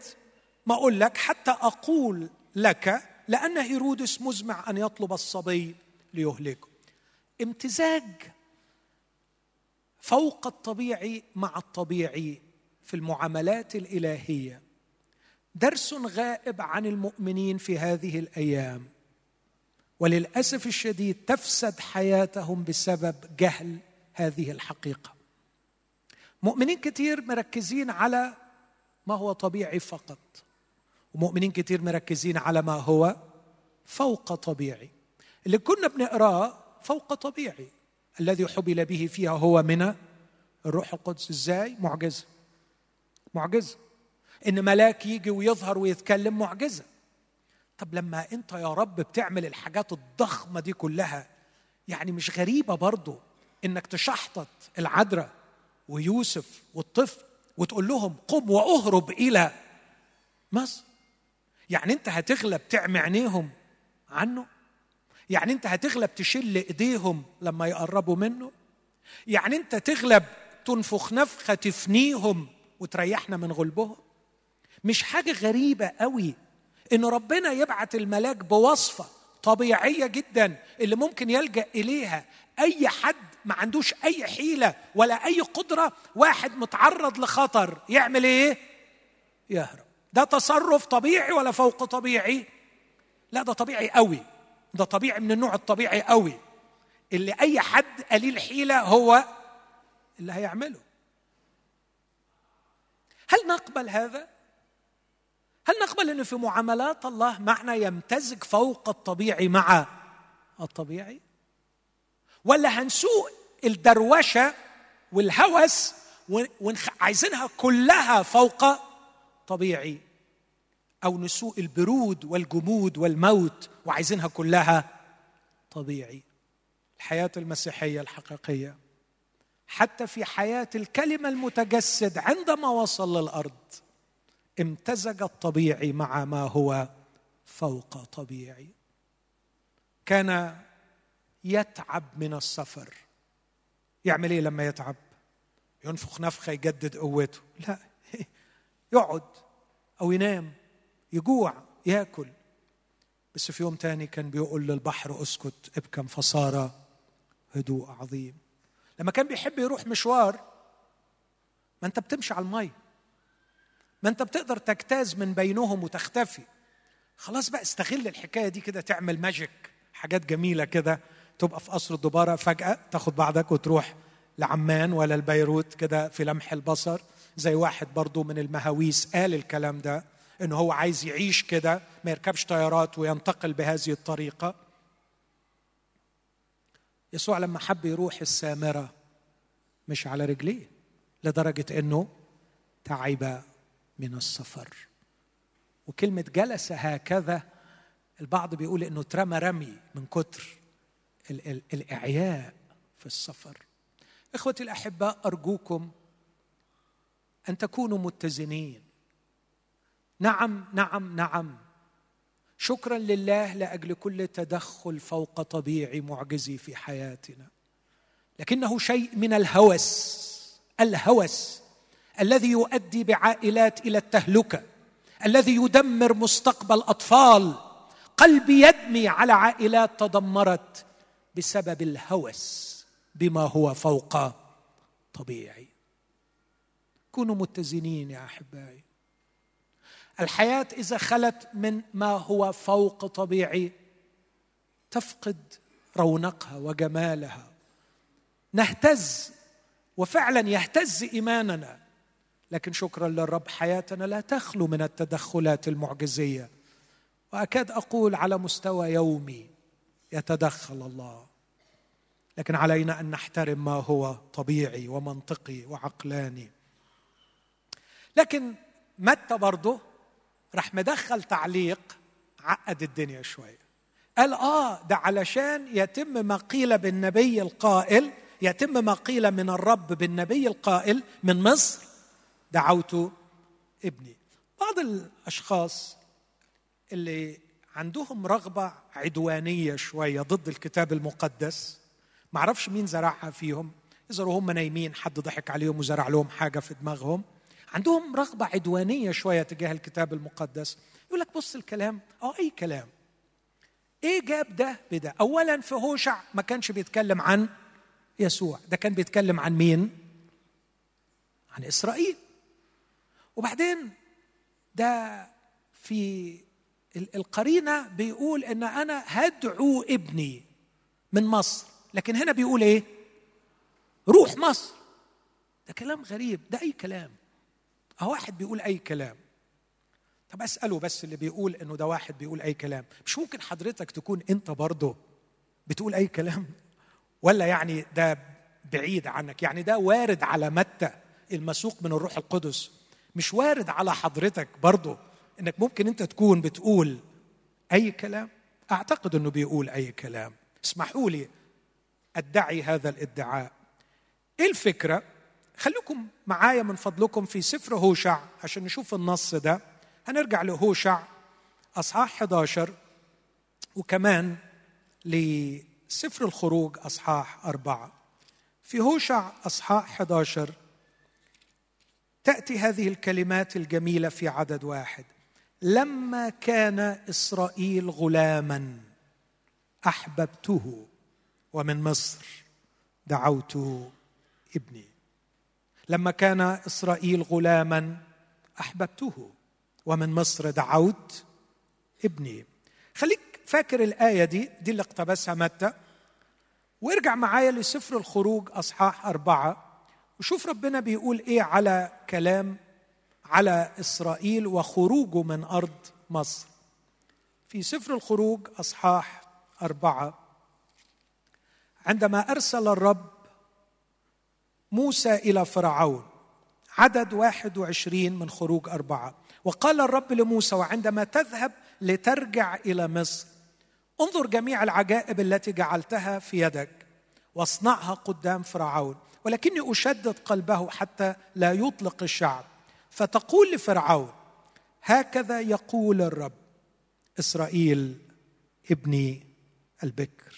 ما أقول لك حتى أقول لك لأن هيرودس مزمع أن يطلب الصبي ليهلكه. امتزاج فوق الطبيعي مع الطبيعي في المعاملات الإلهية. درس غائب عن المؤمنين في هذه الأيام. وللأسف الشديد تفسد حياتهم بسبب جهل هذه الحقيقة. مؤمنين كتير مركزين على ما هو طبيعي فقط. ومؤمنين كتير مركزين على ما هو فوق طبيعي. اللي كنا بنقراه فوق طبيعي. الذي حبل به فيها هو من الروح القدس. إزاي؟ معجزة. معجزة. إن ملاك يجي ويظهر ويتكلم معجزة. طب لما أنت يا رب بتعمل الحاجات الضخمة دي كلها يعني مش غريبة برضو إنك تشحطط العذراء ويوسف والطفل وتقول لهم قم واهرب إلى مصر. يعني أنت هتغلب تعمي عينيهم عنه؟ يعني أنت هتغلب تشل إيديهم لما يقربوا منه؟ يعني أنت تغلب تنفخ نفخة تفنيهم وتريحنا من غلبهم؟ مش حاجة غريبة قوي إن ربنا يبعت الملاك بوصفة طبيعية جدا اللي ممكن يلجأ إليها أي حد ما عندوش أي حيلة ولا أي قدرة واحد متعرض لخطر يعمل إيه؟ يهرب. ده تصرف طبيعي ولا فوق طبيعي؟ لا ده طبيعي قوي. ده طبيعي من النوع الطبيعي قوي. اللي أي حد قليل حيلة هو اللي هيعمله. هل نقبل هذا؟ هل نقبل إن في معاملات الله معنا يمتزج فوق الطبيعي مع الطبيعي؟ ولا هنسوق الدروشة والهوس وعايزينها كلها فوق طبيعي. أو نسوء البرود والجمود والموت وعايزينها كلها طبيعي. الحياة المسيحية الحقيقية. حتى في حياة الكلمة المتجسد عندما وصل للأرض امتزج الطبيعي مع ما هو فوق طبيعي. كان يتعب من السفر. يعمل إيه لما يتعب؟ ينفخ نفخة يجدد قوته. لا يقعد أو ينام يجوع يأكل. بس في يوم تاني كان بيقول للبحر أسكت ابكم فصار هدوء عظيم. لما كان بيحب يروح مشوار ما أنت بتمشي على الميه ما أنت بتقدر تجتاز من بينهم وتختفي. خلاص بقى استغل الحكاية دي كده تعمل ماجيك حاجات جميلة كده. تبقى في قصر الدبارة فجأة تاخد بعضك وتروح لعمان ولا البيروت كده في لمح البصر زي واحد برضو من المهاويس قال الكلام ده انه هو عايز يعيش كده ما يركبش طيارات وينتقل بهذه الطريقة. يسوع لما حب يروح السامرة مش على رجليه لدرجة إنه تعب من السفر. وكلمة جلس هكذا البعض بيقول إنه اترمى رمي من كتر ال- ال- الإعياء في السفر. إخوتي الاحباء أرجوكم أن تكونوا متزنين. نعم نعم نعم. شكرا لله لأجل كل تدخل فوق طبيعي معجزي في حياتنا. لكنه شيء من الهوس الهوس الذي يؤدي بعائلات إلى التهلكة الذي يدمر مستقبل أطفال. قلبي يدمي على عائلات تدمرت. بسبب الهوس بما هو فوق طبيعي. كونوا متزنين يا أحبائي. الحياة إذا خلت من ما هو فوق طبيعي تفقد رونقها وجمالها. نهتز وفعلا يهتز إيماننا. لكن شكرا للرب حياتنا لا تخلو من التدخلات المعجزية. وأكاد أقول على مستوى يومي يتدخل الله. لكن علينا أن نحترم ما هو طبيعي ومنطقي وعقلاني. لكن متى برضه راح مدخل تعليق عقد الدنيا شوية قال آه ده علشان يتم ما قيل بالنبي القائل يتم ما قيل من الرب بالنبي القائل من مصر. دعوت ابني. بعض الأشخاص اللي عندهم رغبة عدوانية شوية ضد الكتاب المقدس. ما أعرفش مين زرعها فيهم. إذا هم نايمين حد ضحك عليهم وزرع لهم حاجة في دماغهم. عندهم رغبة عدوانية شوية تجاه الكتاب المقدس. يقول لك بص الكلام. آه أي كلام. إيه جاب ده بده؟ اولا في هوشع ما كانش بيتكلم عن يسوع. ده كان بيتكلم عن مين؟ عن إسرائيل. وبعدين ده في القرينة بيقول إن أنا هدعو ابني من مصر لكن هنا بيقول إيه؟ روح مصر. ده كلام غريب ده أي كلام؟ أهو واحد بيقول أي كلام. طب أسأله بس اللي بيقول إنه ده واحد بيقول أي كلام. مش ممكن حضرتك تكون أنت برضه بتقول أي كلام؟ ولا يعني ده بعيد عنك؟ يعني ده وارد على متى المسوق من الروح القدس؟ مش وارد على حضرتك برضه. إنك ممكن أنت تكون بتقول أي كلام. أعتقد إنه بيقول أي كلام. اسمحوا لي أدعي هذا الإدعاء. إيه الفكرة؟ خليكم معايا من فضلكم في سفر هوشع عشان نشوف النص ده. هنرجع لهوشع أصحاح 11 وكمان لسفر الخروج أصحاح أربعة. في هوشع أصحاح 11 تأتي هذه الكلمات الجميلة في عدد واحد. لما كان إسرائيل غلاما أحببته ومن مصر دعوت ابني. لما كان إسرائيل غلاما أحببته ومن مصر دعوت ابني. خليك فاكر الآية دي دي اللي اقتبسها متى. وارجع معايا لسفر الخروج أصحاح أربعة وشوف ربنا بيقول إيه على كلام على إسرائيل وخروجه من أرض مصر. في سفر الخروج أصحاح أربعة عندما أرسل الرب موسى إلى فرعون عدد واحد وعشرين من خروج أربعة وقال الرب لموسى وعندما تذهب لترجع إلى مصر انظر جميع العجائب التي جعلتها في يدك واصنعها قدام فرعون ولكني أشدد قلبه حتى لا يطلق الشعب. فتقول لفرعون هكذا يقول الرب إسرائيل ابني البكر.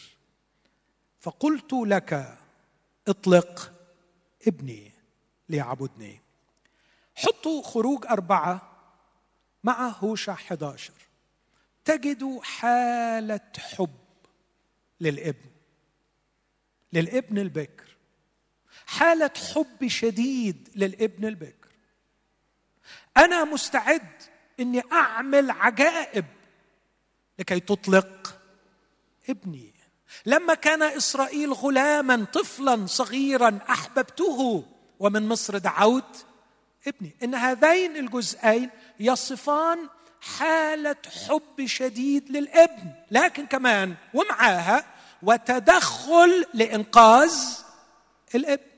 فقلت لك اطلق ابني ليعبدني. حطوا خروج أربعة مع هوشع 11 تجدوا حالة حب للابن للابن البكر. حالة حب شديد للابن البكر. أنا مستعد إني أعمل عجائب لكي تطلق ابني. لما كان إسرائيل غلاما طفلا صغيرا أحببته ومن مصر دعوت ابني. إن هذين الجزئين يصفان حالة حب شديد للابن لكن كمان ومعاها وتدخل لإنقاذ الابن.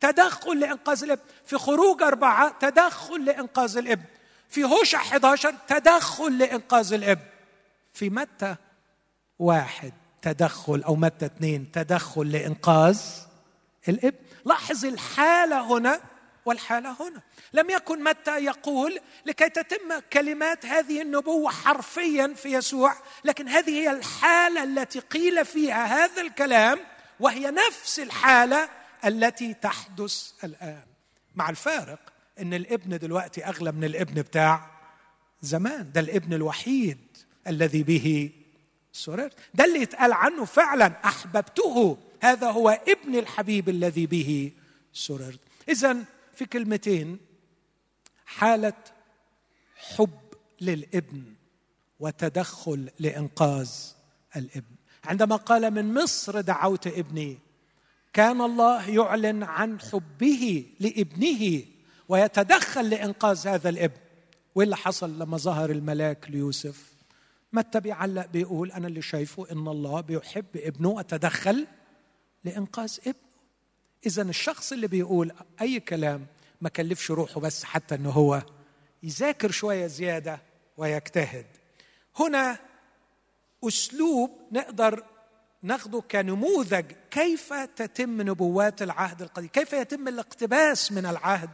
تدخل لإنقاذ الابن. في خروج أربعة تدخل لإنقاذ الإبن. في هوشع 11 تدخل لإنقاذ الإبن. في متى واحد تدخل أو متى اثنين تدخل لإنقاذ الإبن؟ لاحظ الحالة هنا والحالة هنا. لم يكن متى يقول لكي تتم كلمات هذه النبوة حرفيا في يسوع لكن هذه هي الحالة التي قيل فيها هذا الكلام وهي نفس الحالة التي تحدث الآن. مع الفارق إن الابن دلوقتي أغلى من الابن بتاع زمان. ده الابن الوحيد الذي به سررت. ده اللي يتقال عنه فعلا أحببته. هذا هو ابن الحبيب الذي به سررت. اذا في كلمتين حالة حب للابن وتدخل لإنقاذ الابن. عندما قال من مصر دعوت ابني كان الله يعلن عن حبه لابنه ويتدخل لإنقاذ هذا الابن. وإيه اللي حصل لما ظهر الملاك ليوسف؟ متى بيعلق بيقول أنا اللي شايفه إن الله بيحب ابنه وتدخل لإنقاذ ابنه. اذا الشخص اللي بيقول أي كلام ما كلفش روحه بس حتى إنه هو يذاكر شوية زيادة ويجتهد. هنا أسلوب نقدر ناخده كنموذج كيف تتم نبوات العهد القديم؟ كيف يتم الاقتباس من العهد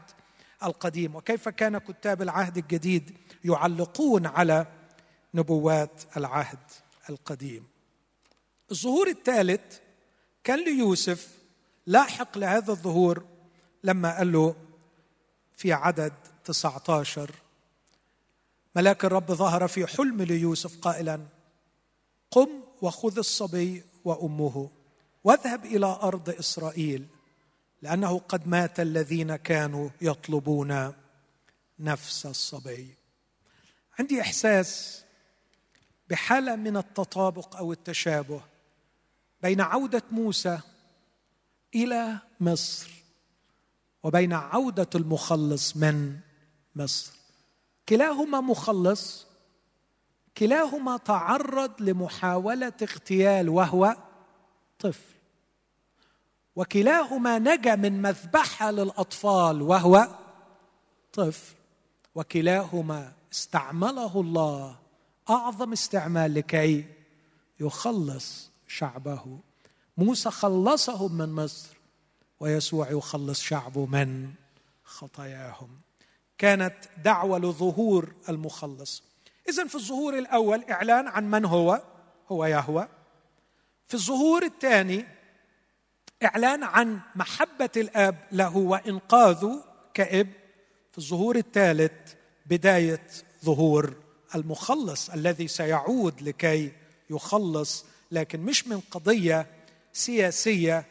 القديم؟ وكيف كان كتاب العهد الجديد يعلقون على نبوات العهد القديم؟ الظهور الثالث كان ليوسف لاحق لهذا الظهور لما قال له في عدد 19 ملاك الرب ظهر في حلم ليوسف قائلا قم وخذ الصبي وأمه واذهب إلى أرض إسرائيل لأنه قد مات الذين كانوا يطلبون نفس الصبي. عندي إحساس بحالة من التطابق أو التشابه بين عودة موسى إلى مصر وبين عودة المخلص من مصر. كلاهما مخلص كلاهما تعرض لمحاولة اغتيال وهو طفل. وكلاهما نجا من مذبحة للأطفال وهو طفل. وكلاهما استعمله الله أعظم استعمال لكي يخلص شعبه. موسى خلصهم من مصر ويسوع يخلص شعبه من خطاياهم. كانت دعوة لظهور المخلص. اذا في الظهور الأول إعلان عن من هو؟ هو يهوى في الظهور الثاني إعلان عن محبة الآب له وانقاذه كإب. في الظهور الثالث بداية ظهور المخلص الذي سيعود لكي يخلص لكن مش من قضية سياسية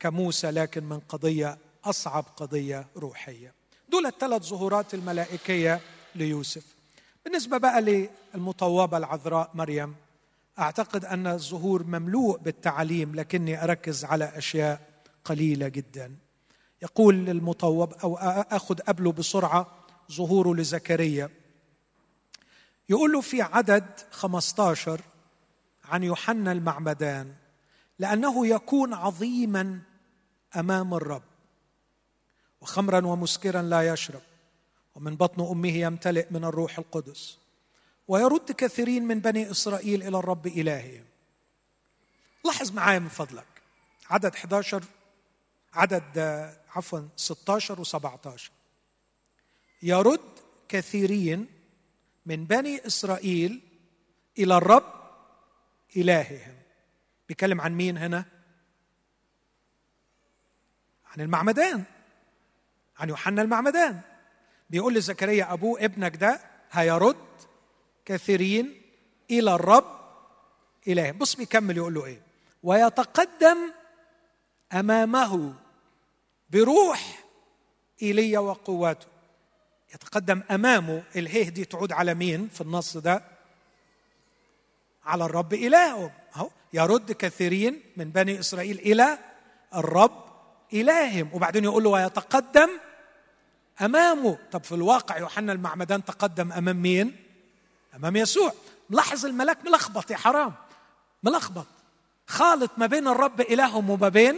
كموسى لكن من قضية أصعب قضية روحية. دول الثلاث ظهورات الملائكية ليوسف. بالنسبة بقى للمطوبة العذراء مريم أعتقد أن الظهور مملوء بالتعليم لكني أركز على أشياء قليلة جدا. يقول للمطوب أو أخذ قبله بسرعة ظهوره لزكريا. يقول له في عدد 15 عن يوحنا المعمدان لأنه يكون عظيما أمام الرب وخمرا ومسكرا لا يشرب. ومن بطن أمه يمتلئ من الروح القدس. ويرد كثيرين من بني إسرائيل إلى الرب الههم لاحظ معايا من فضلك. عدد 11 عدد عفوا 16 و17 يرد كثيرين من بني إسرائيل إلى الرب الههم بيتكلم عن مين هنا؟ عن المعمدان. عن يوحنا المعمدان. بيقول لزكريا أبوه ابنك ده هيرد كثيرين إلى الرب اله بص بيكمل يقول له إيه؟ ويتقدم أمامه بروح إيليا وقوته يتقدم أمامه إلهيه دي تعود على مين في النص ده؟ على الرب الههم أهو يرد كثيرين من بني إسرائيل إلى الرب إلههم. وبعدين يقول له ويتقدم أمامه. طب في الواقع يوحنا المعمدان تقدم أمام مين؟ أمام يسوع. ملاحظ الملاك ملخبط يا حرام. ملخبط. خالط ما بين الرب إلههم وما بين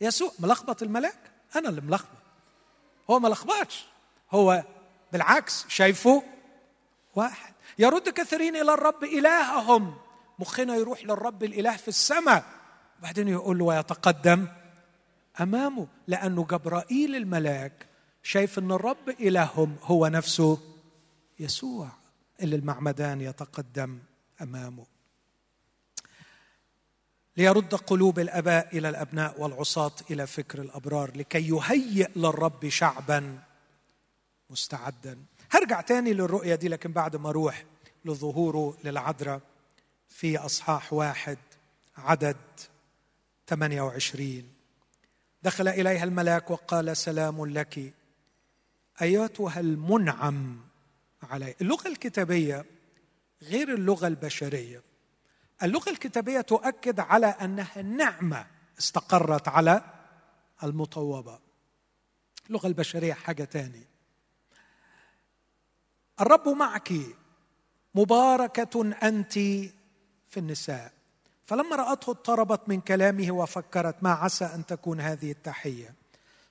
يسوع. ملخبط الملاك؟ أنا اللي ملخبط. هو ما لخبطش. هو بالعكس شايفه واحد. يرد كثيرين إلى الرب إلههم. مخنا يروح للرب الإله في السماء. وبعدين يقول له ويتقدم أمامه. لأنه جبرائيل الملاك شايف إن الرب إلههم هو نفسه يسوع اللي المعمدان يتقدم أمامه. ليرد قلوب الآباء إلى الأبناء والعصاة إلى فكر الأبرار لكي يهيئ للرب شعبا مستعدا. هرجع تاني للرؤية دي لكن بعد ما أروح لظهوره للعذراء في أصحاح واحد عدد 28 دخل إليها الملاك وقال سلام لك ايتها المنعم علي. اللغة الكتابية غير اللغة البشرية. اللغة الكتابية تؤكد على أنها نعمة استقرت على المطوبة. اللغة البشرية حاجة ثانية الرب معك مباركة أنت في النساء. فلما رأته اضطربت من كلامه وفكرت ما عسى أن تكون هذه التحية؟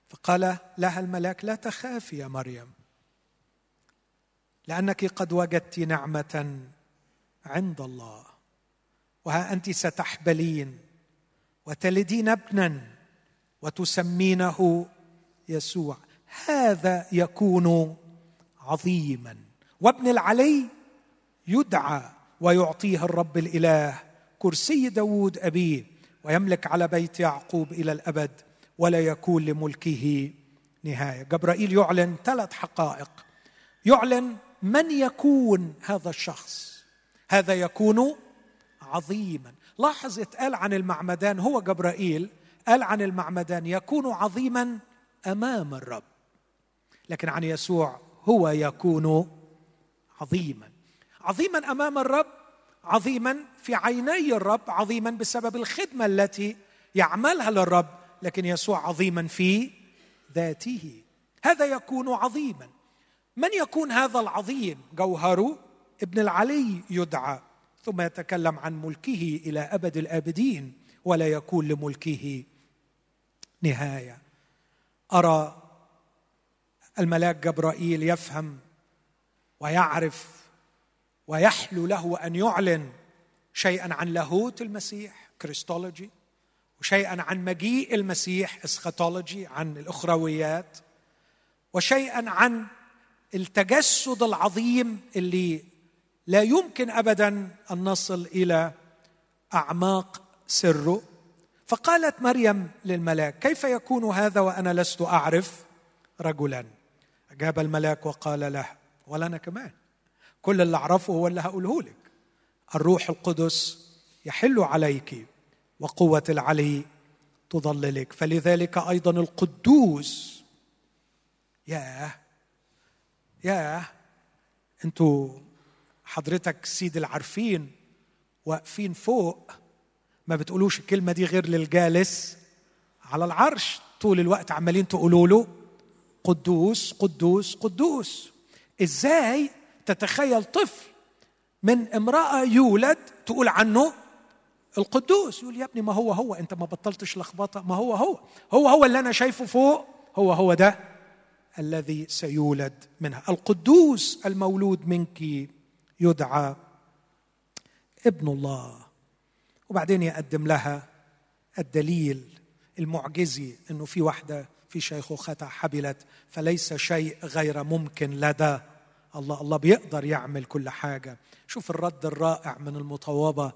فقال لها الملاك لا تخافي يا مريم لأنك قد وجدت نعمة عند الله وها أنت ستحبلين وتلدين ابنا وتسمينه يسوع. هذا يكون عظيما. وابن العلي يدعى ويعطيه الرب الإله كرسي داود أبيه ويملك على بيت يعقوب إلى الأبد. ولا يكون لملكه نهاية. جبرائيل يعلن ثلاث حقائق. يعلن من يكون هذا الشخص. هذا يكون عظيما. لاحظ اتقال عن المعمدان. هو جبرائيل قال عن المعمدان يكون عظيما أمام الرب. لكن عن يسوع هو يكون عظيما. عظيما أمام الرب عظيما في عيني الرب عظيما بسبب الخدمة التي يعملها للرب لكن يسوع عظيما في ذاته. هذا يكون عظيما. من يكون هذا العظيم؟ جوهره ابن العلي يدعى ثم يتكلم عن ملكه إلى أبد الآبدين ولا يكون لملكه نهاية. أرى الملاك جبرائيل يفهم ويعرف ويحلو له أن يعلن شيئا عن لاهوت المسيح كريستولوجي وشيئا عن مجيء المسيح إسخاتولوجي عن الأخرويات وشيئا عن التجسد العظيم اللي لا يمكن ابدا أن نصل إلى أعماق سره. فقالت مريم للملاك كيف يكون هذا وأنا لست أعرف رجلا؟ أجاب الملاك وقال له ولا أنا كمان. كل اللي أعرفه هو اللي هقوله لك. الروح القدس يحل عليك وقوة العلي تظللك فلذلك أيضا القدوس ياه ياه أنتوا حضرتك سيد العارفين واقفين فوق ما بتقولوش الكلمة دي غير للجالس على العرش. طول الوقت عمالين تقولوا له قدوس قدوس قدوس. إزاي تتخيل طفل من امرأة يولد تقول عنه القدوس يقول يا ابني ما هو هو انت ما بطلتش لخبطة ما هو هو هو هو اللي أنا شايفه فوق هو هو ده الذي سيولد منها. القدوس المولود منك يدعى ابن الله. وبعدين يقدم لها الدليل المعجزي إنه في واحدة في شيخوختها حبلت فليس شيء غير ممكن لدى الله. الله بيقدر يعمل كل حاجة. شوف الرد الرائع من المطوبة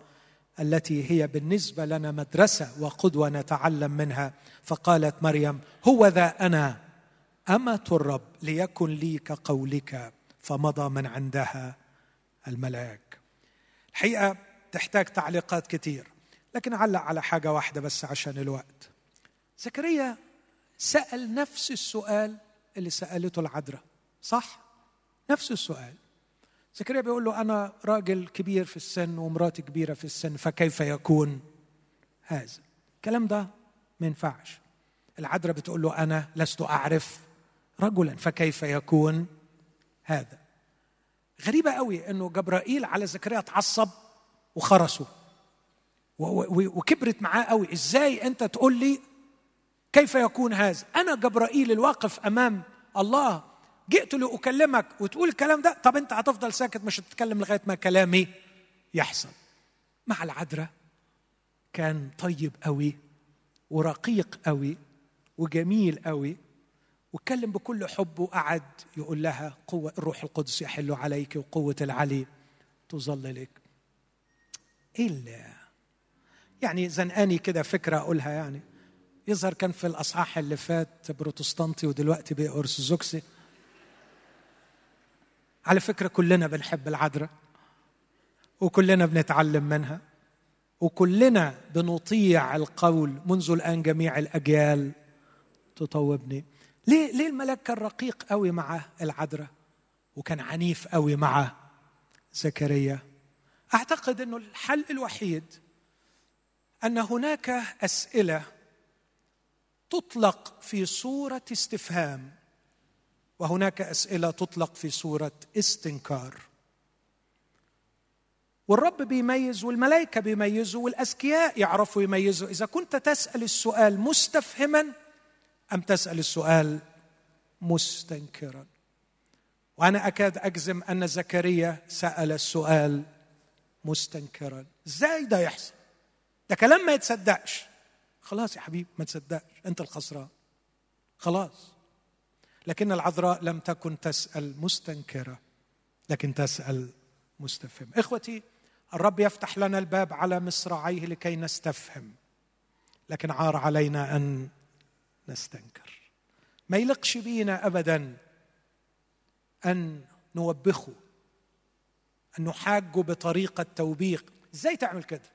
التي هي بالنسبة لنا مدرسة وقدوة نتعلم منها. فقالت مريم هو ذا أنا. أمة الرب ليكن لي كقولك. فمضى من عندها الملاك الحقيقة تحتاج تعليقات كتير لكن علق على حاجة واحدة بس عشان الوقت. زكريا سأل نفس السؤال اللي سألته العذراء صح؟ نفس السؤال. زكريا بيقول له أنا راجل كبير في السن ومراتي كبيرة في السن فكيف يكون هذا؟ الكلام ده ما ينفعش. العذراء بتقول له أنا لست أعرف رجلا فكيف يكون هذا؟ غريبة قوي أنه جبرائيل على زكريا اتعصب وخرسه وكبرت معاه قوي. إزاي أنت تقول لي كيف يكون هذا؟ أنا جبرائيل الواقف أمام الله جئت لأكلمك وتقول الكلام ده طب أنت هتفضل ساكت مش هتتكلم لغاية ما كلامي يحصل. مع العذراء كان طيب قوي ورقيق قوي وجميل قوي واتكلم بكل حب وقعد يقول لها قوة الروح القدس يحل عليك وقوة العلي تظللك اللي يعني زنقاني كده فكرة أقولها يعني. يظهر كان في الأصحاح اللي فات بروتستانتي ودلوقتي بقى أرثوذكسي على فكرة كلنا بنحب العذراء وكلنا بنتعلم منها وكلنا بنطيع القول منذ الآن جميع الأجيال تطوبني. ليه ليه الملاك كان رقيق قوي مع العذراء؟ وكان عنيف قوي مع زكريا. أعتقد إنه الحل الوحيد أن هناك أسئلة تطلق في صورة استفهام وهناك أسئلة تطلق في صوره استنكار. والرب بيميز والملائكة بيميزوا والأذكياء يعرفوا يميزوا. إذا كنت تسأل السؤال مستفهما أم تسأل السؤال مستنكرا؟ وأنا أكاد أجزم أن زكريا سأل السؤال مستنكرا. إزاي ده يحصل؟ ده كلام ما يتصدقش. خلاص يا حبيبي ما تصدقش. أنت الخسران. خلاص. لكن العذراء لم تكن تسأل مستنكرة لكن تسأل مستفهم. إخوتي الرب يفتح لنا الباب على مصراعيه لكي نستفهم لكن عار علينا أن نستنكر. ما يلقش بينا ابدا أن نوبخه أن نحاجه بطريقة توبيخ إزاي تعمل كده؟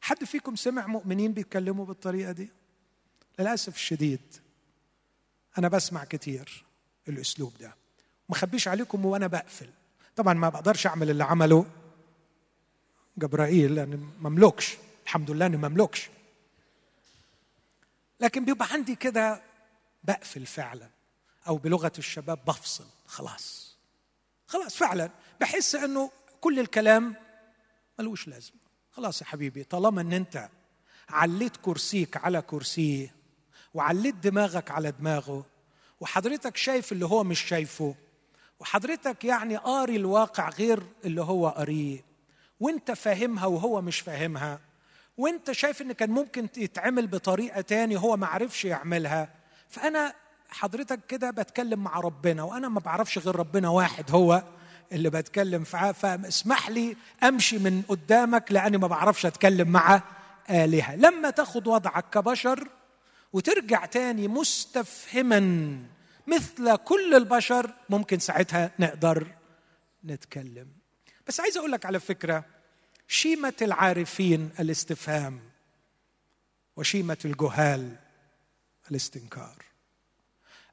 حد فيكم سمع مؤمنين بيتكلموا بالطريقة دي؟ للأسف الشديد. أنا بسمع كتير الأسلوب ده. ما اخبيش عليكم وأنا بقفل. طبعا ما بقدرش أعمل اللي عمله جبرائيل لأن مملوكش الحمد لله إني مملوكش لكن بيبقى عندي كده بقفل فعلا أو بلغة الشباب بفصل. خلاص. خلاص فعلا. بحس إنه كل الكلام ملوش لازمة. خلاص يا حبيبي طالما إن أنت عليت كرسيك على كرسيه وعليت دماغك على دماغه وحضرتك شايف اللي هو مش شايفه وحضرتك يعني قاري الواقع غير اللي هو قاريه. وانت فاهمها وهو مش فاهمها. وانت شايف إن كان ممكن يتعمل بطريقة تاني هو ما عرفش يعملها. فأنا حضرتك كده بتكلم مع ربنا وأنا ما بعرفش غير ربنا واحد هو اللي بتكلم. معاه فاسمح لي أمشي من قدامك لأني ما بعرفش أتكلم مع آلهة. لما تاخد وضعك كبشر وترجع تاني مستفهما مثل كل البشر ممكن ساعتها نقدر نتكلم. بس عايز أقول لك على فكرة شيمة العارفين الاستفهام وشيمة الجهال الاستنكار.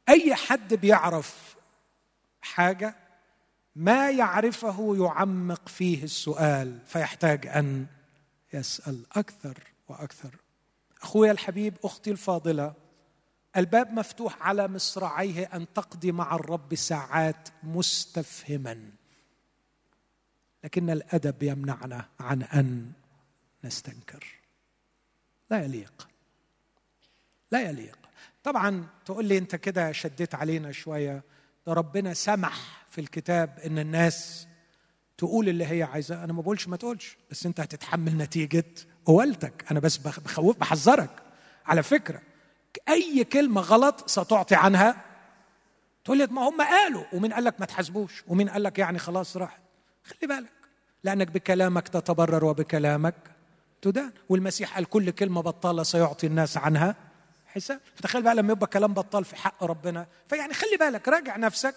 أي حد بيعرف حاجة ما يعرفه يعمق فيه السؤال فيحتاج أن يسأل أكثر وأكثر اخويا الحبيب أختي الفاضلة الباب مفتوح على مصراعيه أن تقضي مع الرب ساعات مستفهما. لكن الأدب يمنعنا عن أن نستنكر. لا يليق. لا يليق. طبعا تقول لي أنت كده شديت علينا شوية. ده ربنا سمح في الكتاب إن الناس تقول اللي هي عايزاه. أنا ما بقولش ما تقولش بس أنت هتتحمل نتيجة قولتك أنا بس بخوف بحذرك. على فكرة أي كلمة غلط ستعطي عنها. تقول لي ما هم قالوا ومين قال لك ما تحاسبوش؟ ومين قال لك يعني خلاص راحت؟ خلي بالك. لأنك بكلامك تتبرر وبكلامك تدان. والمسيح قال كل كلمة بطالة سيعطي الناس عنها حساب. فتخيل بقى لما يبقى كلام بطال في حق ربنا. فيعني خلي بالك راجع نفسك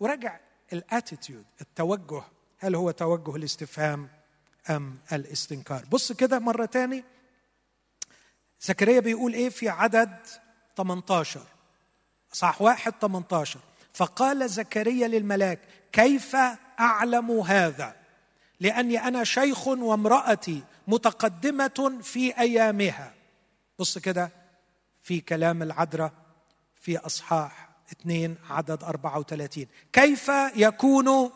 وراجع الاتيتيود التوجه. هل هو توجه الاستفهام؟ أم الاستنكار. بص كده مرة تاني. زكريا بيقول إيه في عدد 18 صح واحد 18 فقال زكريا للملاك كيف أعلم هذا؟ لأني أنا شيخ وامرأتي متقدمة في أيامها. بص كده في كلام العذراء في أصحاح اثنين عدد 34 كيف يكون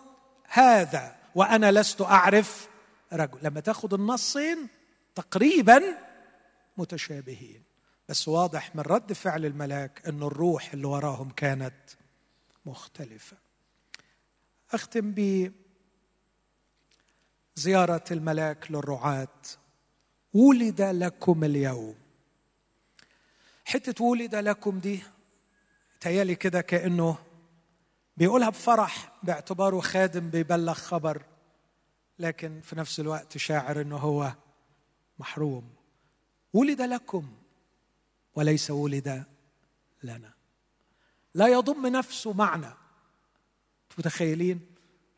هذا؟ وأنا لست أعرف رجل. لما تاخد النصين تقريبا متشابهين. بس واضح من رد فعل الملاك إن الروح اللي وراهم كانت مختلفة. أختم بزيارة الملاك للرعاة. ولد لكم اليوم. حتة ولد لكم دي تيالي كده كأنه بيقولها بفرح باعتباره خادم بيبلغ خبر. لكن في نفس الوقت شاعر إنه هو محروم. ولد لكم وليس ولد لنا. لا يضم نفسه معنى متخيلين؟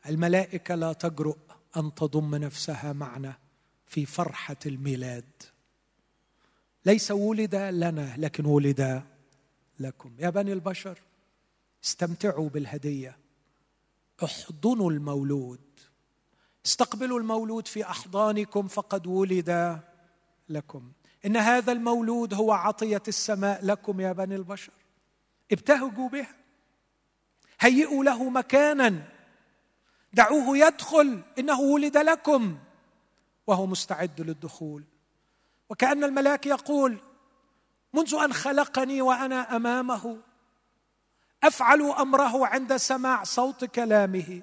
الملائكة لا تجرؤ أن تضم نفسها معنا في فرحة الميلاد. ليس ولد لنا لكن ولد لكم. يا بني البشر استمتعوا بالهدية. احضنوا المولود. استقبلوا المولود في أحضانكم فقد ولد لكم. إن هذا المولود هو عطية السماء لكم يا بني البشر. ابتهجوا بها. هيئوا له مكانا. دعوه يدخل. إنه ولد لكم. وهو مستعد للدخول. وكأن الملاك يقول منذ أن خلقني وأنا أمامه أفعل أمره عند سماع صوت كلامه.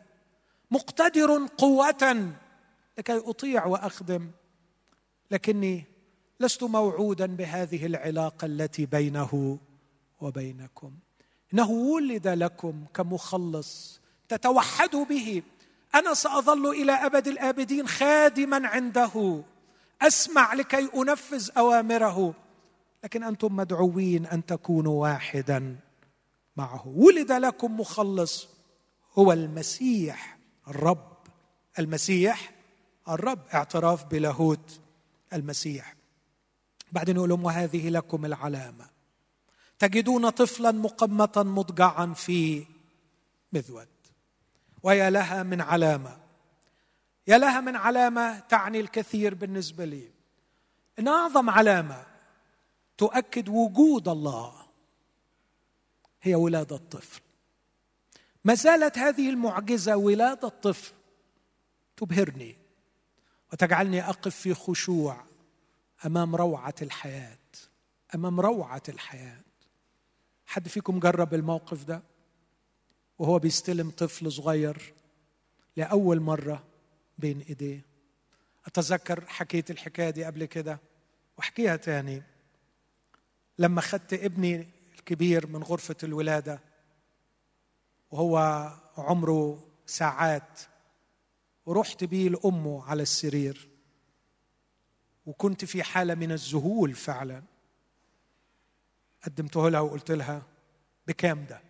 مقتدر قوة لكي أطيع وأخدم لكني لست موعودا بهذه العلاقة التي بينه وبينكم. إنه ولد لكم كمخلص تتوحدوا به. أنا سأظل إلى أبد الآبدين خادما عنده. أسمع لكي أنفذ أوامره. لكن أنتم مدعوين أن تكونوا واحدا معه. ولد لكم مخلص هو المسيح. الرب المسيح الرب اعتراف بلاهوت المسيح. بعدين يقول لهم وهذه لكم العلامة. تجدون طفلا مقمطا مضجعا في مذود. ويا لها من علامة. يا لها من علامة تعني الكثير بالنسبة لي. إن أعظم علامة تؤكد وجود الله هي ولادة الطفل. ما زالت هذه المعجزة ولاده الطفل. تبهرني وتجعلني أقف في خشوع أمام روعة الحياة أمام روعة الحياة. حد فيكم جرب الموقف ده؟ وهو بيستلم طفل صغير لأول مرة بين إيديه. أتذكر حكيت الحكاية دي قبل كده وأحكيها تاني. لما خدت ابني الكبير من غرفة الولادة وهو عمره ساعات. ورحت بيه لأمه على السرير. وكنت في حالة من الذهول فعلا. قدمته لها وقلت لها بكام ده؟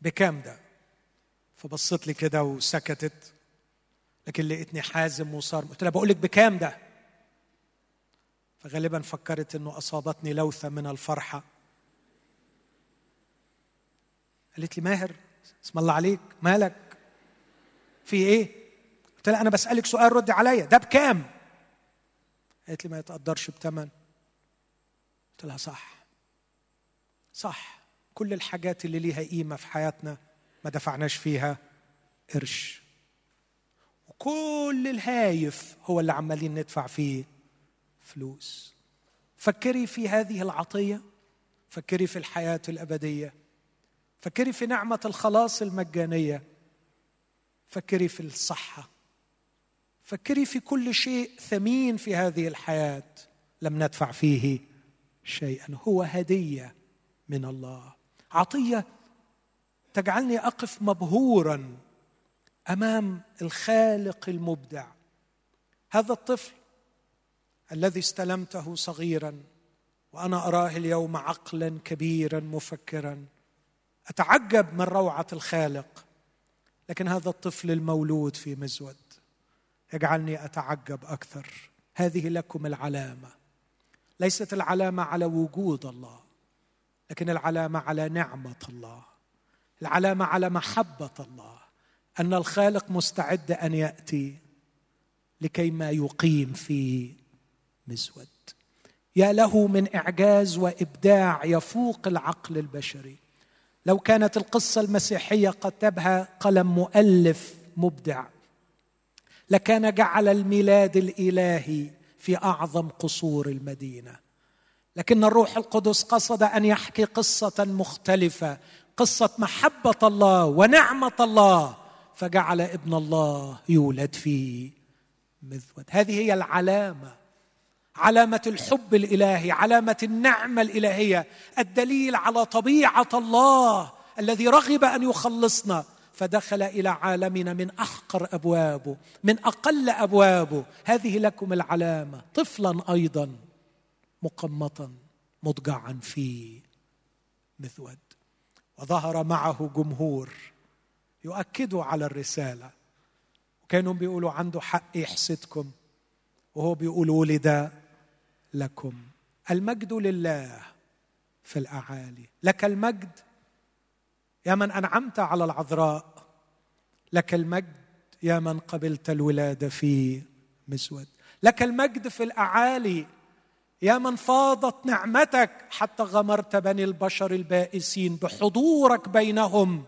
بكام ده؟ فبصت لي كده وسكتت. لكن لقيتني حازم وصار قلت لها بقول لك بكام ده؟ فغالبا فكرت إنه أصابتني لوثة من الفرحة. قالت لي ماهر اسم الله عليك مالك؟ في إيه؟ قلت لها أنا بسألك سؤال ردي عليا ده بكام؟ قالت لي ما يتقدرش بثمن قلت لها صح. صح. كل الحاجات اللي ليها قيمة في حياتنا ما دفعناش فيها قرش. وكل الهايف هو اللي عمالين ندفع فيه فلوس. فكري في هذه العطية فكري في الحياة الأبدية. فكري في نعمة الخلاص المجانية. فكري في الصحة. فكري في كل شيء ثمين في هذه الحياة. لم ندفع فيه شيئا. هو هدية من الله. عطية تجعلني أقف مبهورا أمام الخالق المبدع. هذا الطفل الذي استلمته صغيرا وأنا أراه اليوم عقلا كبيرا مفكرا. أتعجب من روعة الخالق لكن هذا الطفل المولود في مزود يجعلني أتعجب أكثر. هذه لكم العلامة. ليست العلامة على وجود الله لكن العلامة على نعمة الله. العلامة على محبة الله أن الخالق مستعد أن يأتي لكي ما يقيم في مزود. يا له من إعجاز وإبداع يفوق العقل البشري. لو كانت القصة المسيحية كتبها قلم مؤلف مبدع لكان جعل الميلاد الإلهي في أعظم قصور المدينة. لكن الروح القدس قصد أن يحكي قصة مختلفة قصة محبة الله ونعمة الله فجعل ابن الله يولد في مذود. هذه هي العلامة علامة الحب الإلهي علامة النعمة الإلهية الدليل على طبيعة الله الذي رغب أن يخلصنا. فدخل إلى عالمنا من أحقر ابوابه من أقل ابوابه هذه لكم العلامة طفلا أيضا مقمطا مضجعا في مثود وظهر معه جمهور يؤكدوا على الرسالة. وكانوا بيقولوا عنده حق يحسدكم. وهو بيقول ولد لكم. المجد لله في الأعالي. لك المجد. يا من أنعمت على العذراء لك المجد. يا من قبلت الولادة في مسود. لك المجد في الأعالي. يا من فاضت نعمتك. حتى غمرت بني البشر البائسين بحضورك بينهم.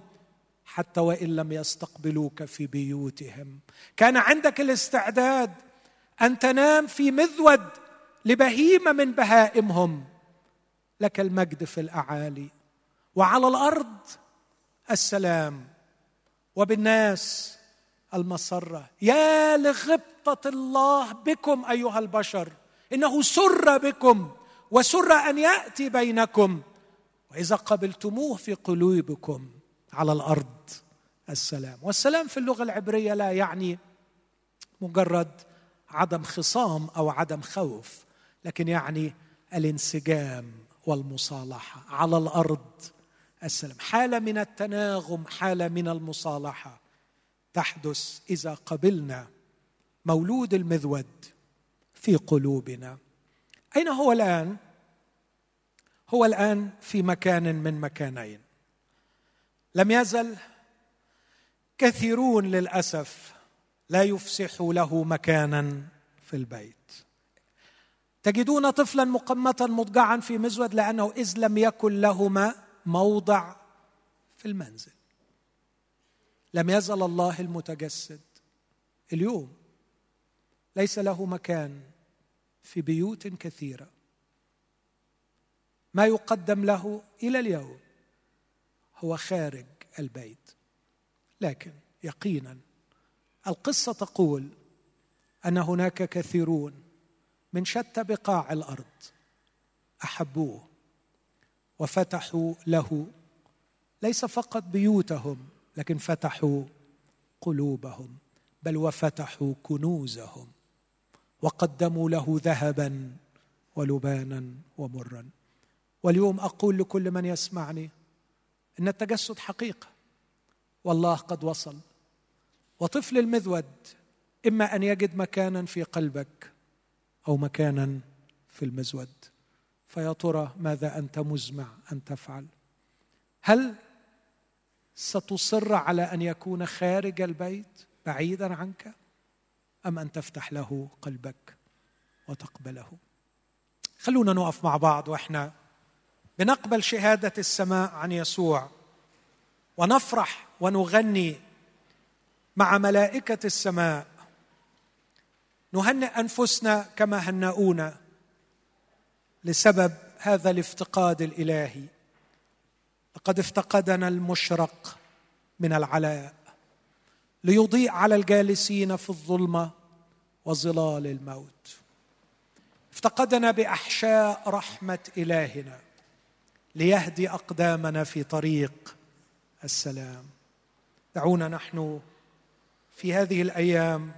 حتى وإن لم يستقبلوك في بيوتهم. كان عندك الاستعداد أن تنام في مذود. لبهيمة من بهائمهم. لك المجد في الأعالي. وعلى الأرض السلام. وبالناس المسرة. يا لغبطة الله بكم أيها البشر. إنه سر بكم. وسر أن يأتي بينكم. وإذا قبلتموه في قلوبكم. على الأرض السلام. والسلام في اللغة العبرية لا يعني مجرد عدم خصام أو عدم خوف. لكن يعني الانسجام والمصالحة. على الأرض السلام. حاله من التناغم حاله من المصالحة. تحدث إذا قبلنا مولود المذود في قلوبنا. أين هو الآن؟ هو الآن في مكان من مكانين. لم يزل كثيرون للأسف لا يفسحوا له مكانا في البيت. تجدون طفلا مقمتا مضجعا في مزود لأنه إذ لم يكن لهما موضع في المنزل. لم يزل الله المتجسد اليوم. ليس له مكان في بيوت كثيرة. ما يقدم له إلى اليوم هو خارج البيت. لكن يقينا القصة تقول أن هناك كثيرون من شتى بقاع الأرض. أحبوه وفتحوا له. ليس فقط بيوتهم لكن فتحوا قلوبهم بل وفتحوا كنوزهم وقدموا له ذهبا ولبانا ومرا. واليوم أقول لكل من يسمعني إن التجسد حقيقة. والله قد وصل. وطفل المذود إما أن يجد مكانا في قلبك أو مكانا في المزود. فيا ترى ماذا أنت مزمع أن تفعل؟ هل ستصر على أن يكون خارج البيت بعيدا عنك؟ أم أن تفتح له قلبك وتقبله؟ خلونا نقف مع بعض وإحنا بنقبل شهادة السماء عن يسوع. ونفرح ونغني مع ملائكة السماء نهنئ أنفسنا كما هنؤونا لسبب هذا الافتقاد الإلهي. لقد افتقدنا المشرق من العلاء ليضيء على الجالسين في الظلمة وظلال الموت. افتقدنا بأحشاء رحمة إلهنا ليهدي أقدامنا في طريق السلام. دعونا نحن في هذه الأيام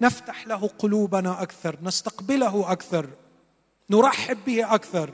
نفتح له قلوبنا أكثر نستقبله أكثر نرحب به أكثر.